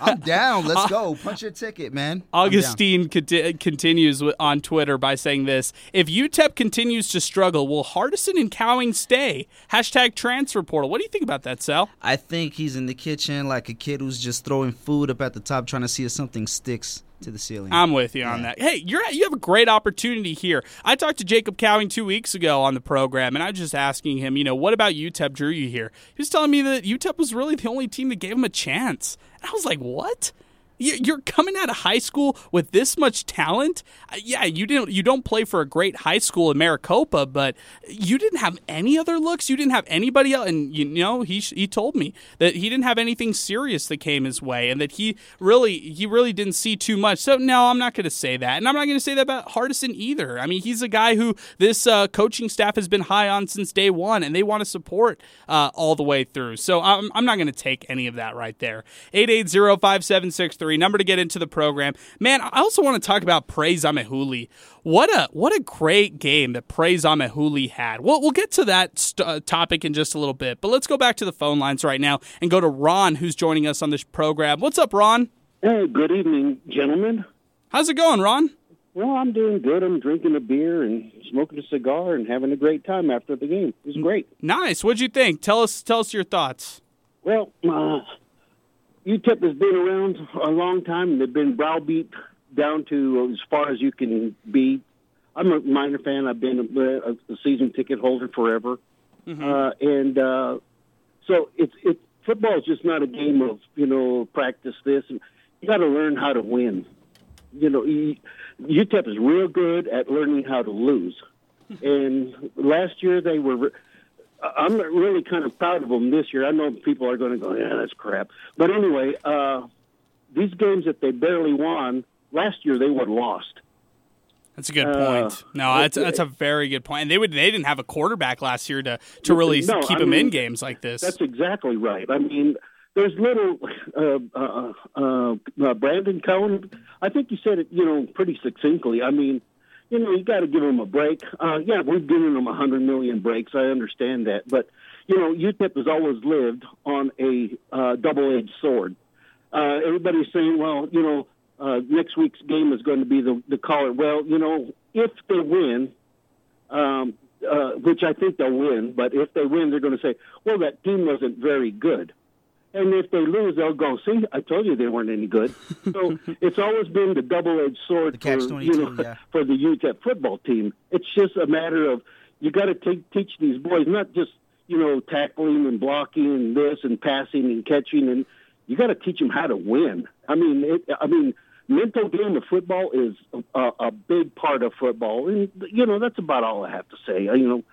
Speaker 4: I'm down. Let's go. <laughs> Punch your ticket, man.
Speaker 2: Augustine conti- continues on Twitter by saying this If UTEP continues to struggle, will Hardison and Cowing stay? Hashtag transfer portal. What do you think about that, Sal?
Speaker 4: I think he's in the kitchen like a kid who's just throwing food up at the top, trying to see if something sticks to the ceiling.
Speaker 2: I'm with you on that. Hey, you're you have a great opportunity here. I talked to Jacob Cowing two weeks ago on the program, and I was just asking him, you know, what about UTEP drew you here? He was telling me that UTEP was really the only team that gave him a chance. And I was like, what? You- You're coming out of high school with this much talent. Uh, Yeah, you didn't. You don't play for a great high school in Maricopa, but you didn't have any other looks. You didn't have anybody else, and you know he he told me that he didn't have anything serious that came his way, and that he really he really didn't see too much. So no, I'm not going to say that, and I'm not going to say that about Hardison either. I mean, he's a guy who this uh, coaching staff has been high on since day one, and they want to support uh, all the way through. So I'm I'm not going to take any of that right there. Eight eight zero five seven six three number to get into the program. Man, I also want to talk about Praise Amaewhule. What a what a great game that Praise Amaewhule had. We'll we'll get to that st- uh, topic in just a little bit, but let's go back to the phone lines right now and go to Ron, who's joining us on this program. What's up, Ron?
Speaker 9: Hey, good evening, gentlemen.
Speaker 2: How's it going, Ron?
Speaker 9: Well, I'm doing good. I'm drinking a beer and smoking a cigar and having a great time after the game. It was great.
Speaker 2: Nice. What'd you think? Tell us tell us your thoughts.
Speaker 9: Well, uh, UTEP has been around a long time, and they've been browbeat down to as far as you can be. I'm a Miner fan. I've been a, a season ticket holder forever, uh, and uh, so it's it. Football is just not a game of you know practice this. You got to learn how to win. You know, UTEP is real good at learning how to lose. <laughs> and last year they were. I'm really kind of proud of them this year. I know people are going to go, yeah, that's crap. But anyway, uh, these games that they barely won last year, they would have lost.
Speaker 2: That's a good
Speaker 9: Uh,
Speaker 2: point. No, that's that's a very good point. And they would they didn't have a quarterback last year to to really
Speaker 9: No,
Speaker 2: keep
Speaker 9: I
Speaker 2: them in games like this.
Speaker 9: That's exactly right. I mean, there's little uh, uh, uh, uh, Brandon Cohen. I think you said it, you know, pretty succinctly. I mean, you know, you got to give him a break. Uh, yeah, we've given him a hundred million breaks. I understand that, but you know, UTEP has always lived on a uh, double-edged sword. Uh, everybody's saying, well, you know, uh, next week's game is going to be the the caller. Well, you know, if they win, um, uh, which I think they'll win, but if they win, they're going to say, well, that team wasn't very good. And if they lose, they'll go, see, I told you they weren't any good. So <laughs> it's always been the double-edged sword for, you know,
Speaker 4: yeah. <laughs>
Speaker 9: for the UTEP football team. It's just a matter of you got to teach these boys not just, you know, tackling and blocking and this and passing and catching, and you got to teach them how to win. I mean, it, I mean, mental game of football is a, a big part of football, and you know that's about all I have to say. You know,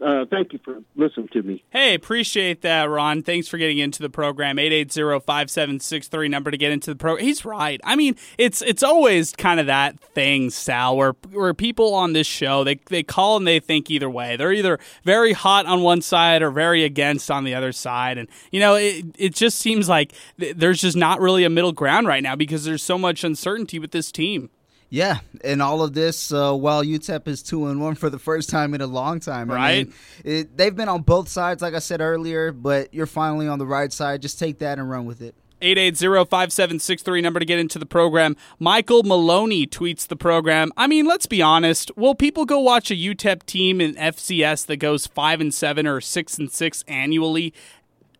Speaker 9: uh, thank you for listening to me.
Speaker 2: Hey, appreciate that, Ron. Thanks for getting into the program. 880-5763 number to get into the program. He's right. I mean, it's it's always kind of that thing, Sal, where where people on this show they they call and they think either way. They're either very hot on one side or very against on the other side. And you know, it it just seems like th- there's just not really a middle ground right now because there's so much uncertainty with this team.
Speaker 4: Yeah, and all of this uh, while UTEP is two and one for the first time in a long time. I
Speaker 2: Right.
Speaker 4: mean, it, they've been on both sides, like I said earlier, but you're finally on the right side. Just take that and run with it.
Speaker 2: 880-5763 number to get into the program. Michael Maloney tweets the program. I mean, let's be honest. Will people go watch a UTEP team in FCS that goes 5 and 7 or 6 and 6 annually?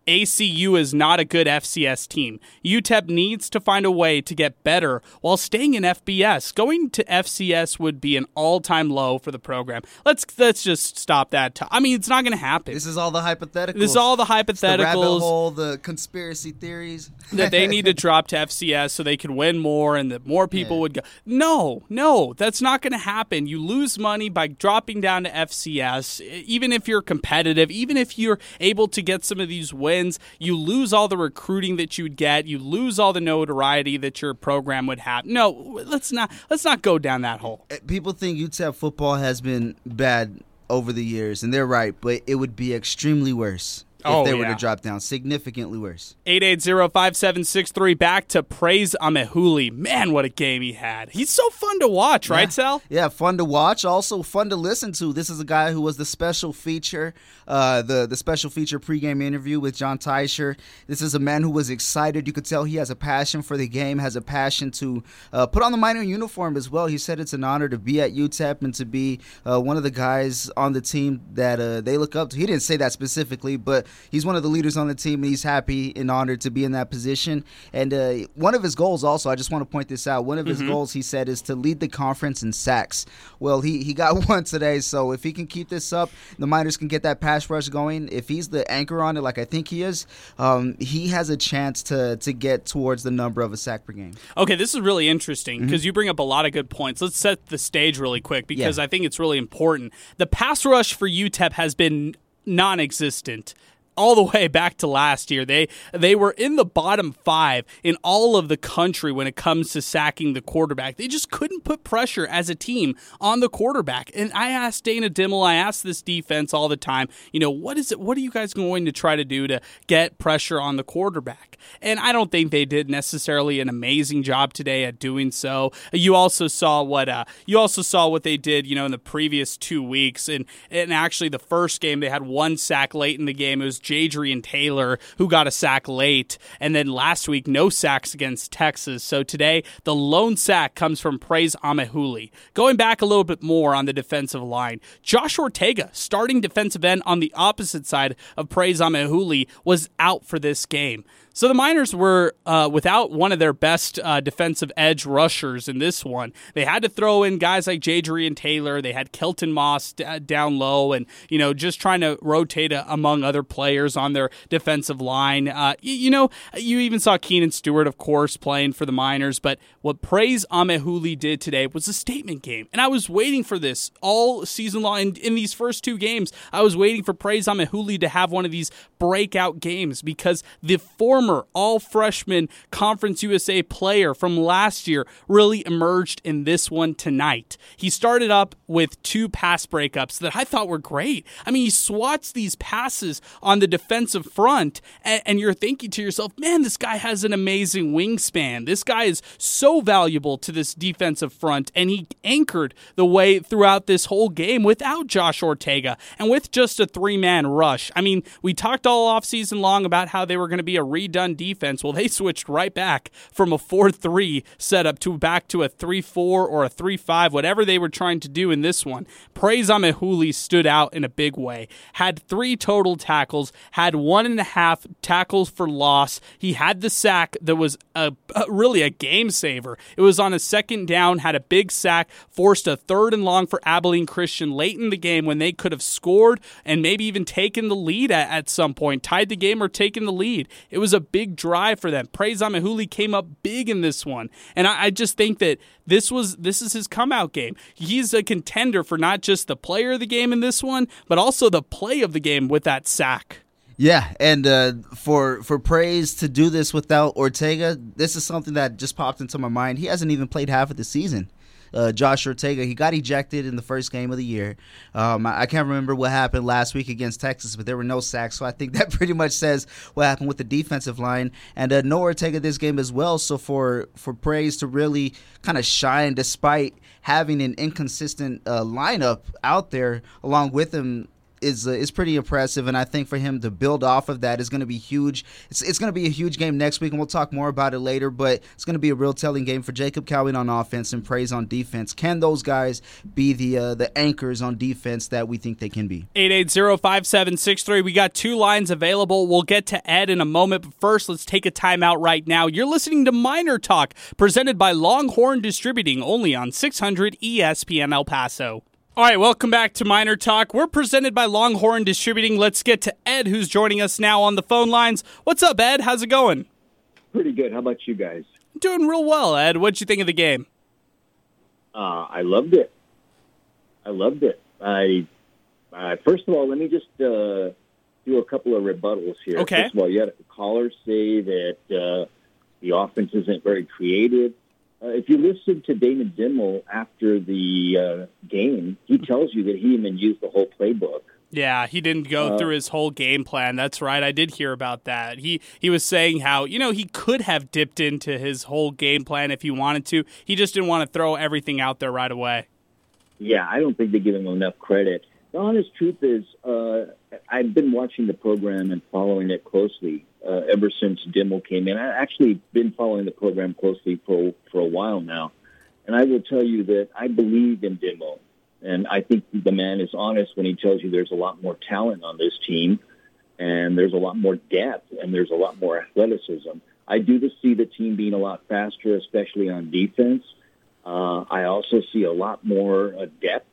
Speaker 2: ACU is not a good FCS team. UTEP needs to find a way to get better while staying in FBS. Going to FCS would be an all-time low for the program. Let's let's just stop that. T- I mean, it's not going to happen.
Speaker 4: This is all the hypotheticals.
Speaker 2: This is all the
Speaker 4: It's the rabbit hole, the conspiracy theories. <laughs>
Speaker 2: that they need to drop to FCS so they could win more and that more people
Speaker 4: Yeah.
Speaker 2: would go. No, no, that's not going to happen. You lose money by dropping down to FCS. Even if you're competitive, even if you're able to get some of these wins, you lose all the recruiting that you would get. You lose all the notoriety that your program would have. No, let's not let's not go down that hole.
Speaker 4: Eh, people think UTEP football has been bad over the years, and they're right, but it would be extremely worse if
Speaker 2: Oh,
Speaker 4: they were
Speaker 2: yeah.
Speaker 4: to drop down, significantly worse.
Speaker 2: 880-5763 back to praise Amaewhule. Man, what a game he had. He's so fun to watch, right,
Speaker 4: yeah.
Speaker 2: Sal?
Speaker 4: Yeah, fun to watch, also fun to listen to. This is a guy who was the special feature, uh, the the special feature pregame interview with John Teicher. This is a man who was excited. You could tell he has a passion for the game, has a passion to uh, put on the Miner uniform as well. He said it's an honor to be at UTEP and to be uh, one of the guys on the team that uh, they look up to. He didn't say that specifically, but he's one of the leaders on the team, and he's happy and honored to be in that position. And uh, one of his goals, also, I just want to point this out. One of his goals, he said, is to lead the conference in sacks. Well, he he got <laughs> one today, so if he can keep this up, the Miners can get that pass rush going. If he's the anchor on it, like I think he is, um, he has a chance to to get towards the number of a sack per game.
Speaker 2: Okay, this is really interesting because you bring up a lot of good points. Let's set the stage really quick because
Speaker 4: Yeah.
Speaker 2: I think it's really important. The pass rush for UTEP has been non-existent all the way back to last year. They they were in the bottom 5 in all of the country when it comes to sacking the quarterback. They just couldn't put pressure as a team on the quarterback. And I asked Dana Dimel, I asked this defense all the time, you know, what is it what are you guys going to try to do to get pressure on the quarterback? And I don't think they did necessarily an amazing job today at doing so. You also saw what uh, you also saw what they did, you know, in the previous two weeks, and and actually the first game they had one sack late in the game. It was Jadrian Taylor who got a sack late, and then last week no sacks against Texas. So today the lone sack comes from Praise Amaewhule. Going back a little bit more on the defensive line, Josh Ortega, starting defensive end on the opposite side of Praise Amaewhule, was out for this game. So the Miners were uh, without one of their best uh, defensive edge rushers in this one. They had to throw in guys like Jadrian Taylor. They had Kelton Moss d- uh, down low, and you know just trying to rotate uh, among other players on their defensive line. Uh, you, you know, you even saw Keenan Stewart, of course, playing for the Miners. But what Praise Amaewhule did today was a statement game, and I was waiting for this all season long. In, these first two games, I was waiting for Praise Amaewhule to have one of these breakout games because the former all freshman Conference USA player from last year really emerged in this one tonight. He started up with two pass breakups that I thought were great. I mean, he swats these passes on the defensive front, and, and you're thinking to yourself, man, this guy has an amazing wingspan. This guy is so valuable to this defensive front, and he anchored the way throughout this whole game without Josh Ortega and with just a three man rush. I mean, we talked all offseason long about how they were going to be a redone defense. Well, they switched right back from a 4 3 setup to back to a 3 4 or a 3 5, whatever they were trying to do in this one. Praise Amaewhule stood out in a big way. Had three total tackles, had one and a half tackles for loss. He had the sack that was a, a- really a game saver. It was on a second down, had a big sack, forced a third and long for Abilene Christian late in the game when they could have scored and maybe even taken the lead at, at some point, tied the game or taken the lead. It was a big drive for them. Praise Amaewhule came up big in this one, and I, I just think that this was this is his come out game. He's a contender for not just the player of the game in this one, but also the play of the game with that sack.
Speaker 4: Yeah, and uh, for for praise to do this without Ortega, this is something that just popped into my mind. He hasn't even played half of the season. Uh, Josh Ortega, he got ejected in the first game of the year. Um, I, I can't remember what happened last week against Texas, but there were no sacks, so I think <laughs> that pretty much says what happened with the defensive line. And uh, no Ortega this game as well. So for for praise to really kind of shine, despite having an inconsistent uh, lineup out there along with him is uh, is pretty impressive, and I think for him to build off of that is going to be huge. It's it's going to be a huge game next week, and we'll talk more about it later. But it's going to be a real telling game for Jacob Cowing on offense and praise on defense. Can those guys be the uh, the anchors on defense that we think they can be?
Speaker 2: 880-5763. We got two lines available. We'll get to Ed in a moment, but first let's take a timeout right now. You're listening to Miner Talk, presented by Longhorn Distributing, only on 600 ESPN El Paso. All right, welcome back to Miner Talk. We're presented by Longhorn Distributing. Let's get to Ed, who's joining us now on the phone lines. What's up, Ed? How's it going?
Speaker 10: Pretty good. How about you guys?
Speaker 2: Doing real well, Ed. What'd you think of the game?
Speaker 10: Uh, I loved it. I loved it. I uh, first of all, let me just uh, do a couple of rebuttals here.
Speaker 2: Okay.
Speaker 10: First of all, you had a caller say that uh, the offense isn't very creative. Uh, if you listen to Dana Dimel after the uh, game, he tells you that he even used the whole playbook
Speaker 2: Yeah, he didn't go
Speaker 10: Uh,
Speaker 2: through his whole game plan. That's right. I did hear about that. He he was saying how, you know, he could have dipped into his whole game plan if he wanted to. He just didn't want to throw everything out there right away.
Speaker 10: Yeah, I don't think they give him enough credit. The honest truth is, uh, I've been watching the program and following it closely uh, ever since Dimel came in. I've actually been following the program closely for for a while now, and I will tell you that I believe in Dimel, and I think the man is honest when he tells you there's a lot more talent on this team, and there's a lot more depth, and there's a lot more athleticism. I do see the team being a lot faster, especially on defense. Uh, I also see a lot more uh, depth.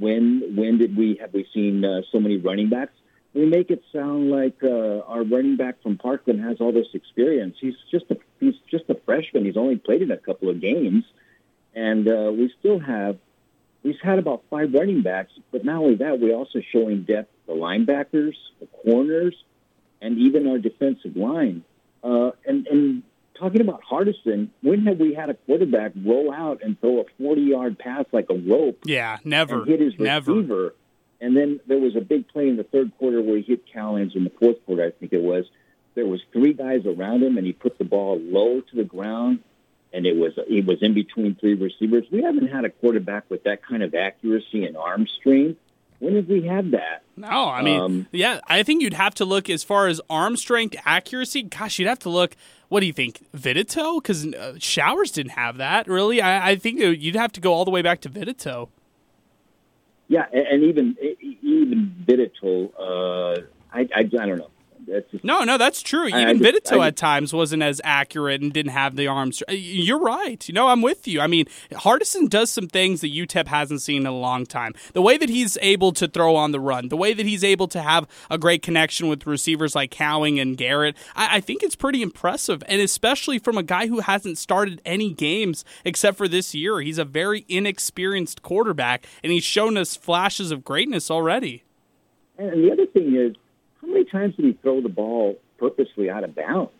Speaker 10: When when did we have we seen uh, so many running backs? We make it sound like uh, our running back from Parkland has all this experience. He's just a he's just a freshman. He's only played in a couple of games, and uh, we still have we've had about five running backs. But not only that, we're also showing depth the linebackers, the corners, and even our defensive line. Uh, and and talking about Hardison, when have we had a quarterback roll out and throw a 40 yard pass like a rope
Speaker 2: Yeah, never.
Speaker 10: and hit his
Speaker 2: never.
Speaker 10: receiver? And then there was a big play in the third quarter where he hit Callens in the fourth quarter, I think it was. There was three guys around him, and he put the ball low to the ground, and it was he was in between three receivers. We haven't had a quarterback with that kind of accuracy and arm strength. When have we had that?
Speaker 2: No, I mean,
Speaker 10: Um,
Speaker 2: yeah, I think you'd have to look as far as arm strength, accuracy. Gosh, you'd have to look. What do you think, Vittatoe? Because uh, Showers didn't have that really. I, I think you'd have to go all the way back to Vittatoe.
Speaker 10: Yeah, and, even even Vittatoe, uh, I, I I don't know. Just,
Speaker 2: No, no, that's true.
Speaker 10: I-
Speaker 2: Even
Speaker 10: I just-
Speaker 2: Vittatoe
Speaker 10: I
Speaker 2: at times wasn't as accurate and didn't have the arms. You're right. You know, I'm with you. I mean, Hardison does some things that UTEP hasn't seen in a long time. The way that he's able to throw on the run, the way that he's able to have a great connection with receivers like Cowing and Garrett, I, I think it's pretty impressive. And especially from a guy who hasn't started any games except for this year. He's a very inexperienced quarterback, and he's shown us flashes of greatness already.
Speaker 10: And the other thing is, many times did he throw the ball purposely out of bounds?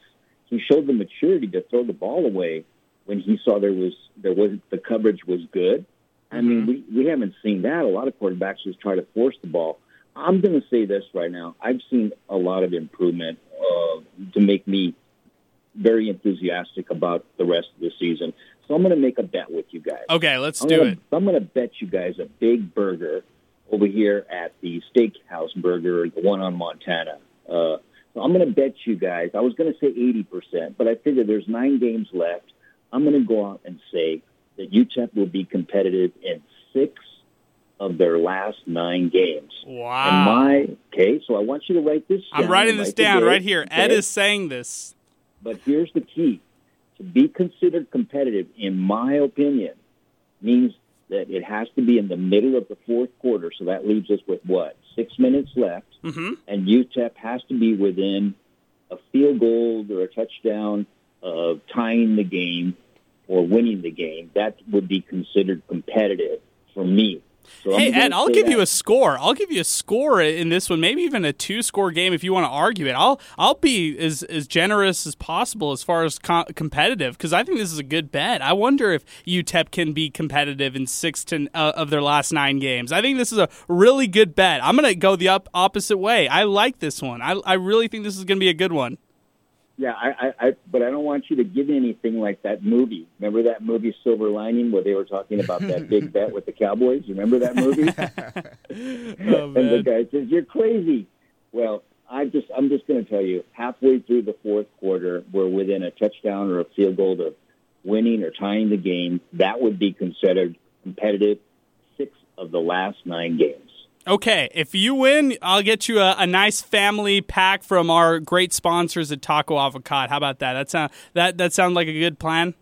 Speaker 10: He showed the maturity to throw the ball away when he saw there was there was the coverage was good. I mean, we we haven't seen that. A lot of quarterbacks just try to force the ball. I'm going to say this right now. I've seen a lot of improvement uh, to make me very enthusiastic about the rest of the season. So I'm going to make a bet with you guys.
Speaker 2: Okay, let's
Speaker 10: I'm
Speaker 2: do
Speaker 10: gonna,
Speaker 2: it.
Speaker 10: I'm going to bet you guys a big burger over here at the Steakhouse Burger, the one on Montana. Uh, so I'm going to bet you guys. I was going to say 80%, but I figure there's nine games left. I'm going to go out and say that UTEP will be competitive in six of their last nine games.
Speaker 2: Wow.
Speaker 10: And my okay, so I want you to write this. down.
Speaker 2: I'm writing this
Speaker 10: Write
Speaker 2: down right here. Ed
Speaker 10: okay?
Speaker 2: is saying this.
Speaker 10: But here's the key: to be considered competitive, in my opinion, means that it has to be in the middle of the fourth quarter. So that leaves us with what six minutes left,
Speaker 2: hmm
Speaker 10: and UTEP has to be within a field goal or a touchdown of tying the game or winning the game. That would be considered competitive for me. So
Speaker 2: Hey Ed, I'll give
Speaker 10: that.
Speaker 2: you a score. I'll give you a score in this one, maybe even a two-score game if you want to argue it. I'll I'll be as as generous as possible as far as co- competitive because I think this is a good bet. I wonder if UTEP can be competitive in six to, uh, of their last nine games. I think this is a really good bet. I'm gonna go the up opposite way. I like this one. I I really think this is gonna be a good one.
Speaker 10: Yeah, I, I, I, but I don't want you to give anything like that movie. Remember that movie Silver Lining, where they were talking about that big <laughs> bet with the Cowboys? Remember that movie? <laughs>
Speaker 2: Oh, <laughs>
Speaker 10: and the guy says, "You're crazy." Well, I just, I'm just going to tell you, halfway through the fourth quarter, we're within a touchdown or a field goal of winning or tying the game. That would be considered competitive. Six of the last nine games.
Speaker 2: Okay, if you win, I'll get you a, a nice family pack from our great sponsors at Taco Avocado. How about that? That sound that that sound like a good plan?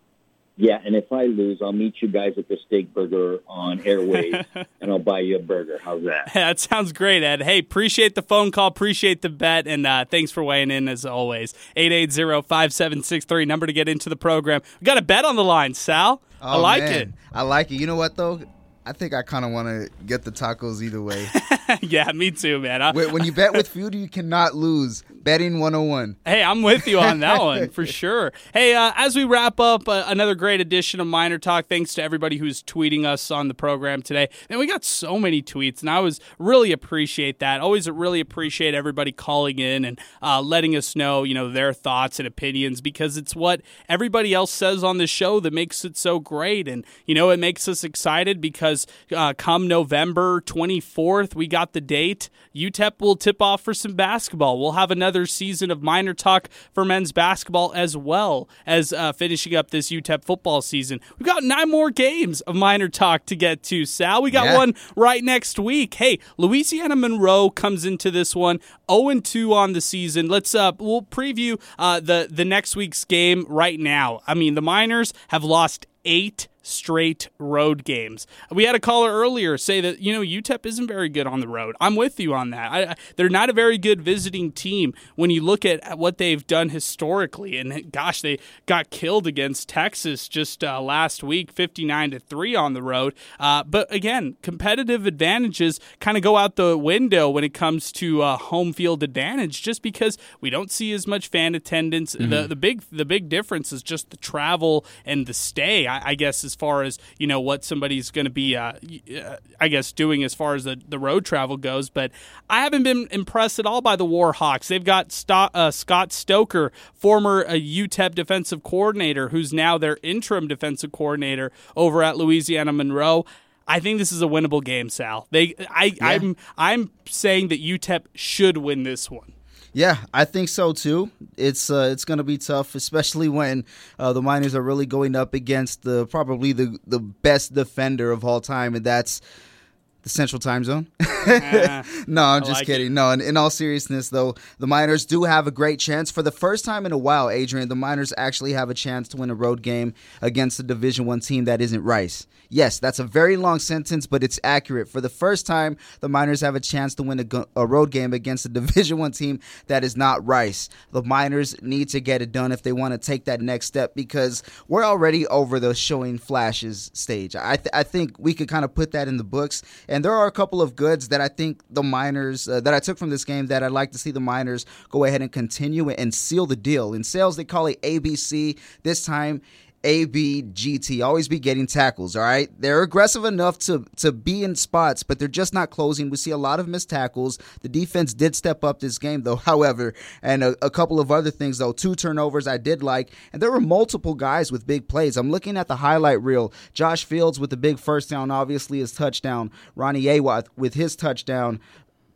Speaker 10: Yeah, and if I lose, I'll meet you guys at the Steak Burger on Airways, <laughs> and I'll buy you a burger. How's that? <laughs>
Speaker 2: that sounds great, Ed. Hey, appreciate the phone call, appreciate the bet, and uh, thanks for weighing in as always. 880-5763, number to get into the program. We got a bet on the line, Sal. I
Speaker 4: Oh,
Speaker 2: like
Speaker 4: man. I like it. You know what though? I think I kind of want to get the tacos either way. <laughs>
Speaker 2: yeah, me too, man. I-
Speaker 4: when when you bet with food, you cannot lose. Betting 101.
Speaker 2: Hey, I'm with you on that one for <laughs> sure. Hey, uh, as we wrap up uh, another great edition of Miner Talk, thanks to everybody who's tweeting us on the program today. And we got so many tweets, and I was really appreciate that. Always really appreciate everybody calling in and uh, letting us know, you know, their thoughts and opinions because it's what everybody else says on the show that makes it so great. And you know, it makes us excited because uh, come November 24th, we got the date. UTEP will tip off for some basketball. We'll have another season of Miner Talk for men's basketball as well as uh, finishing up this UTEP football season. We've got nine more games of Miner Talk to get to, Sal. We got yeah. one right next week. Hey, Louisiana Monroe comes into this one 0 2 on the season. Let's uh, we'll preview uh, the the next week's game right now. I mean, the Miners have lost eight straight road games. We had a caller earlier say that you know UTEP isn't very good on the road. I'm with you on that. I, they're not a very good visiting team when you look at what they've done historically. And gosh, they got killed against Texas just uh, last week, 59 to three on the road. Uh, but again, competitive advantages kind of go out the window when it comes to uh, home field advantage, just because we don't see as much fan attendance. Mm-hmm. The the big the big difference is just the travel and the stay. I, I guess as far as you know what somebody's going to be, uh, uh, I guess, doing as far as the, the road travel goes. But I haven't been impressed at all by the Warhawks. They've got uh, Scott Stoker, former uh, UTEP defensive coordinator, who's now their interim defensive coordinator over at Louisiana Monroe. I think this is a winnable game, Sal. They, I, yeah. I'm, I'm saying that UTEP should win this one.
Speaker 4: Yeah, I think so too. It's uh, it's going to be tough, especially when uh, the Miners are really going up against the probably the the best defender of all time, and that's the Central Time Zone. <laughs> Uh, no, I'm just like kidding. It. No, in, in, all seriousness, though, the Miners do have a great chance for the first time in a while. Adrian, the Miners actually have a chance to win a road game against a Division One team that isn't Rice. Yes, that's a very long sentence, but it's accurate. For the first time, the Miners have a chance to win a, a road game against a <laughs> Division One team that is not Rice. The Miners need to get it done if they want to take that next step because we're already over the showing flashes stage. I th- I think we could kind of put that in the books, and there are a couple of goods that I think the Miners uh, that I took from this game that I'd like to see the Miners go ahead and continue and seal the deal. In sales, they call it ABC. This time ABGT. Always be getting tackles, all right? They're aggressive enough to, to be in spots, but they're just not closing. We see a lot of missed tackles. The defense did step up this game, though, <laughs> however, and a, a couple of other things, though. Two turnovers I did like, and there were multiple guys with big plays. I'm looking at the highlight reel. Josh Fields with the big first down, obviously, his touchdown. Ronnie Awatt with his touchdown.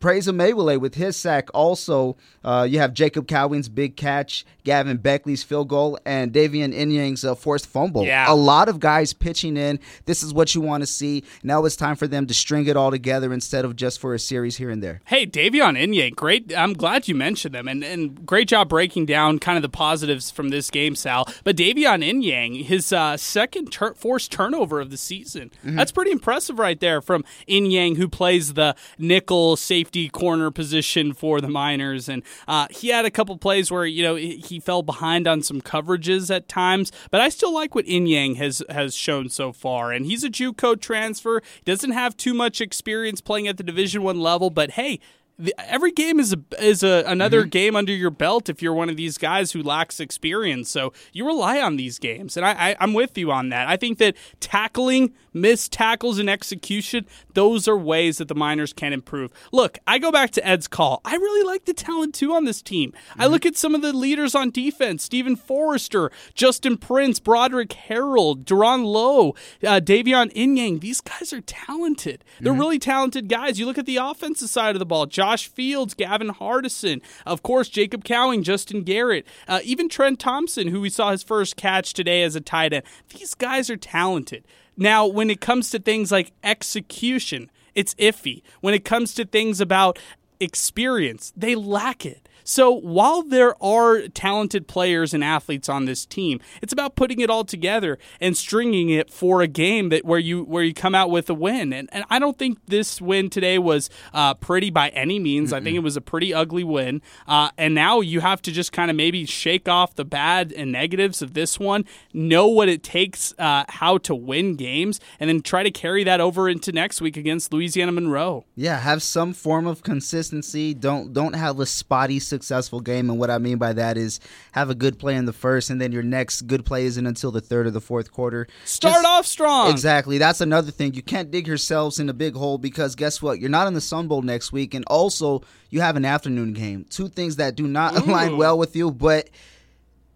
Speaker 4: Praise Amaewhule with his sack. Also, uh, you have Jacob Cowing's big catch, Gavin Baechle's field goal, and Davion Inyang's uh, forced fumble.
Speaker 2: Yeah.
Speaker 4: A lot of guys pitching in. This is what you want to see. Now it's time for them to string it all together instead of just for a series here and there.
Speaker 2: Hey, Davion Inyang, great. I'm glad you mentioned them, and, and great job breaking down kind of the positives from this game, Sal. But Davion Inyang, his uh, second tur- forced turnover of the season. Mm-hmm. That's pretty impressive right there from Inyang, who plays the nickel safety safety corner position for the Miners, and uh, he had a couple plays where you know he fell behind on some coverages at times. But I still like what Inyang has has shown so far, and he's a JUCO transfer. Doesn't have too much experience playing at the Division One level, but hey the, every game is a, is a, another mm-hmm. game under your belt if you're one of these guys who lacks experience. So you rely on these games, and I, I, I'm with you on that. I think that tackling, missed tackles, and execution those are ways that the Miners can improve. Look, I go back to Ed's call. I really like the talent too on this team. Mm-hmm. I look at some of the leaders on defense: Stephen Forrester, Justin Prince, Broderick Harold, Duran Lowe, uh, Davion Inyang. These guys are talented. They're mm-hmm. really talented guys. You look at the offensive side of the ball. Josh Fields, Gavin Hardison, of course, Jacob Cowing, Justin Garrett, uh, even Trent Thompson, who we saw his first catch today as a tight end. These guys are talented. Now, when it comes to things like execution, it's iffy. When it comes to things about experience, they lack it. So while there are talented players and athletes on this team, it's about putting it all together and stringing it for a game that where you where you come out with a win. And, and I don't think this win today was uh, pretty by any means. Mm-mm. I think it was a pretty ugly win. Uh, and now you have to just kind of maybe shake off the bad and negatives of this one, know what it takes, uh, how to win games, and then try to carry that over into next week against Louisiana Monroe.
Speaker 4: Yeah, have some form of consistency. Don't don't have a spotty successful game. And what I mean by that is have a good play in the first, and then your next good play isn't until the third or the fourth quarter.
Speaker 2: Start Just, off strong.
Speaker 4: Exactly. That's another thing. You can't dig yourselves in a big hole because guess what? You're not in the Sun Bowl next week, and also you have an afternoon game. Two things that do not <laughs> Ooh. align well with you, but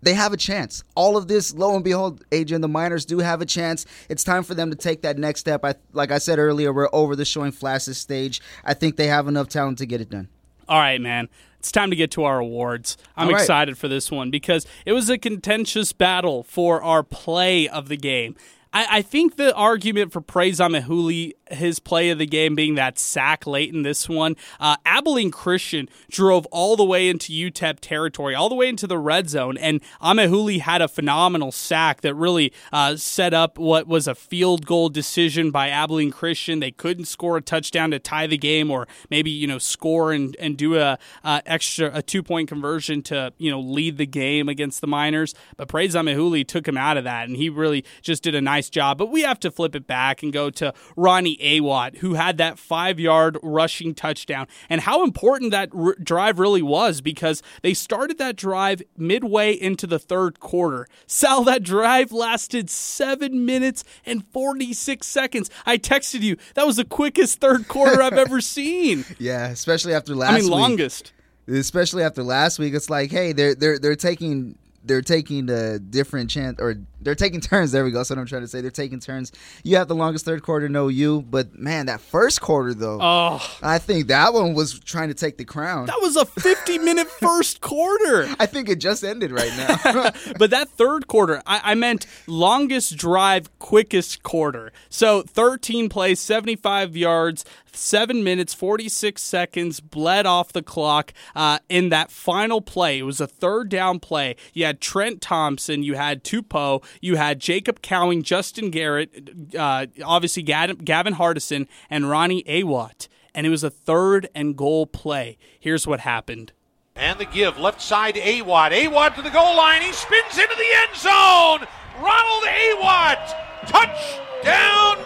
Speaker 4: they have a chance. All of this, lo and behold, Adrian, the Miners do have a chance. It's time for them to take that next step. I, like I said earlier, we're over the showing flashes stage. I think they have enough talent to get it done.
Speaker 2: All right, man. It's time to get to our awards. I'm right. excited for this one because it was a contentious battle for our play of the game. I, I think the argument for praise Amaewhule, his play of the game being that sack late in this one, uh, Abilene Christian drove all the way into UTEP territory, all the way into the red zone, and Amaewhule had a phenomenal sack that really uh, set up what was a field goal decision by Abilene Christian. They couldn't score a touchdown to tie the game, or maybe you know score and, and do a extra a two point conversion to you know lead the game against the Miners. But Praise Amaewhule took him out of that, and he really just did a nice job. But we have to flip it back and go to Ronnie Awatt, who had that five yard rushing touchdown, and how important that r- drive really was because they started that drive midway into the third quarter. Sal, that drive lasted seven minutes and 46 seconds. I texted you, that was the quickest third quarter I've ever <laughs> seen.
Speaker 4: Yeah, especially after last
Speaker 2: I mean,
Speaker 4: week.
Speaker 2: longest
Speaker 4: especially after last week. It's like, hey, they're they're they're taking they're taking a different chance or they're taking turns. There we go. That's what I'm trying to say. They're taking turns. You have the longest third quarter, no you. But man, that first quarter though,
Speaker 2: oh,
Speaker 4: I think that one was trying to take the crown.
Speaker 2: That was a 50 minute <laughs> first quarter.
Speaker 4: I think it just ended right now. <laughs>
Speaker 2: but that third quarter, I, I meant longest drive, quickest quarter. So 13 plays, 75 yards, seven minutes, 46 seconds, bled off the clock uh, in that final play. It was a third down play. You had Trent Thompson, you had Tupou, you had Jacob Cowing, Justin Garrett, uh, obviously Gavin Hardison, and Ronnie Awatt. And it was a third and goal play. Here's what happened.
Speaker 11: And the give, left side to Awatt. Awatt to the goal line. He spins into the end zone. Ronald Awatt. Touchdown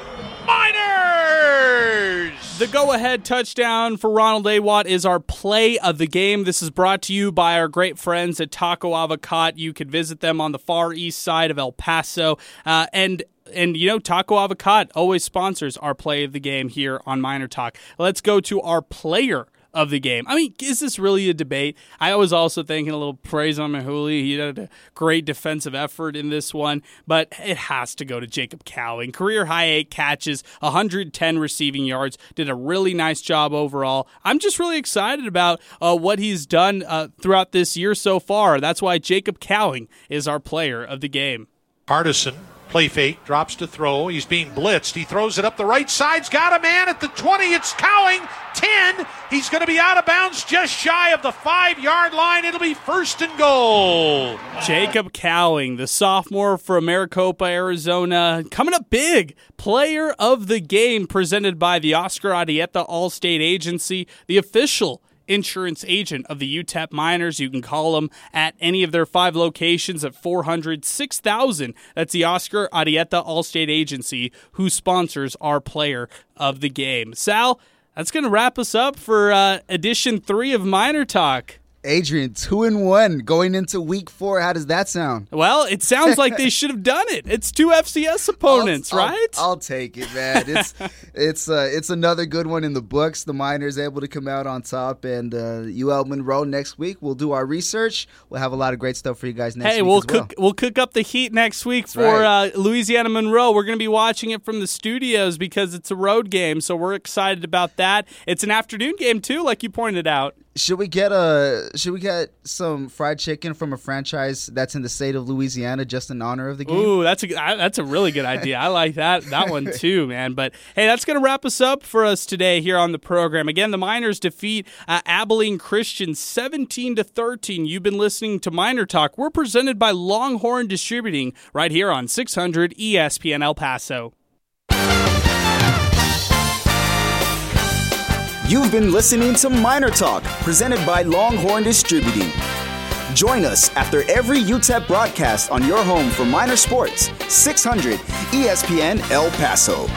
Speaker 11: Miners!
Speaker 2: The go ahead touchdown for Ronald Awatt is our play of the game. This is brought to you by our great friends at Taco Avocat. You can visit them on the far east side of El Paso. Uh, and and you know taco avocat always sponsors our play of the game here on Miner Talk let's go to our player of the game. I mean, is this really a debate? I was also thinking a little Praise Amaewhule. He did a great defensive effort in this one, but it has to go to Jacob Cowing. Career high eight catches, 110 receiving yards, did a really nice job overall. I'm just really excited about uh, what he's done uh, throughout this year so far. That's why Jacob Cowing is our player of the game.
Speaker 11: Hardison Play fake, drops to throw. He's being blitzed. He throws it up the right side's got a man at the 20. It's Cowing. 10. He's going to be out of bounds just shy of the five yard line. It'll be first and goal.
Speaker 2: Jacob Cowing, the sophomore from Maricopa, Arizona, coming up big. Player of the game presented by the Oscar Arieta Allstate Agency, the official insurance agent of the UTEP Miners. You can call them at any of their five locations at 400 6000. That's the Oscar Arieta Allstate Agency, who sponsors our player of the game. Sal, that's going to wrap us up for uh, edition three of Miner Talk.
Speaker 4: Adrian, two and one going into week four. How does that sound?
Speaker 2: Well, it sounds like they <laughs> should have done it. It's two FCS opponents,
Speaker 4: I'll,
Speaker 2: right?
Speaker 4: I'll, I'll, take it, man. It's <laughs> it's uh, it's another good one in the books. The Miners able to come out on top, and uh, UL Monroe next week. We'll do our research. We'll have a lot of great stuff for you guys next week.
Speaker 2: hey, we'll cook
Speaker 4: well.
Speaker 2: we'll cook up the heat next week
Speaker 4: That's
Speaker 2: for
Speaker 4: right.
Speaker 2: uh, Louisiana Monroe. We're going to be watching it from the studios because it's a road game, so we're excited about that. It's an afternoon game too, like you pointed out.
Speaker 4: Should we get a should we get some fried chicken from a franchise that's in the state of Louisiana just in honor of the game?
Speaker 2: Ooh, that's a that's a really good idea. I like that that one <laughs> too, man. But hey, that's going to wrap us up for us today here on the program. Again, the Miners defeat uh, Abilene Christian 17 to 13. You've been listening to Miner Talk. We're presented by Longhorn Distributing right here on 600 ESPN El Paso.
Speaker 1: You've been listening to Miner Talk, presented by Longhorn Distributing. Join us after every UTEP broadcast on your home for Miner sports, 600 ESPN El Paso.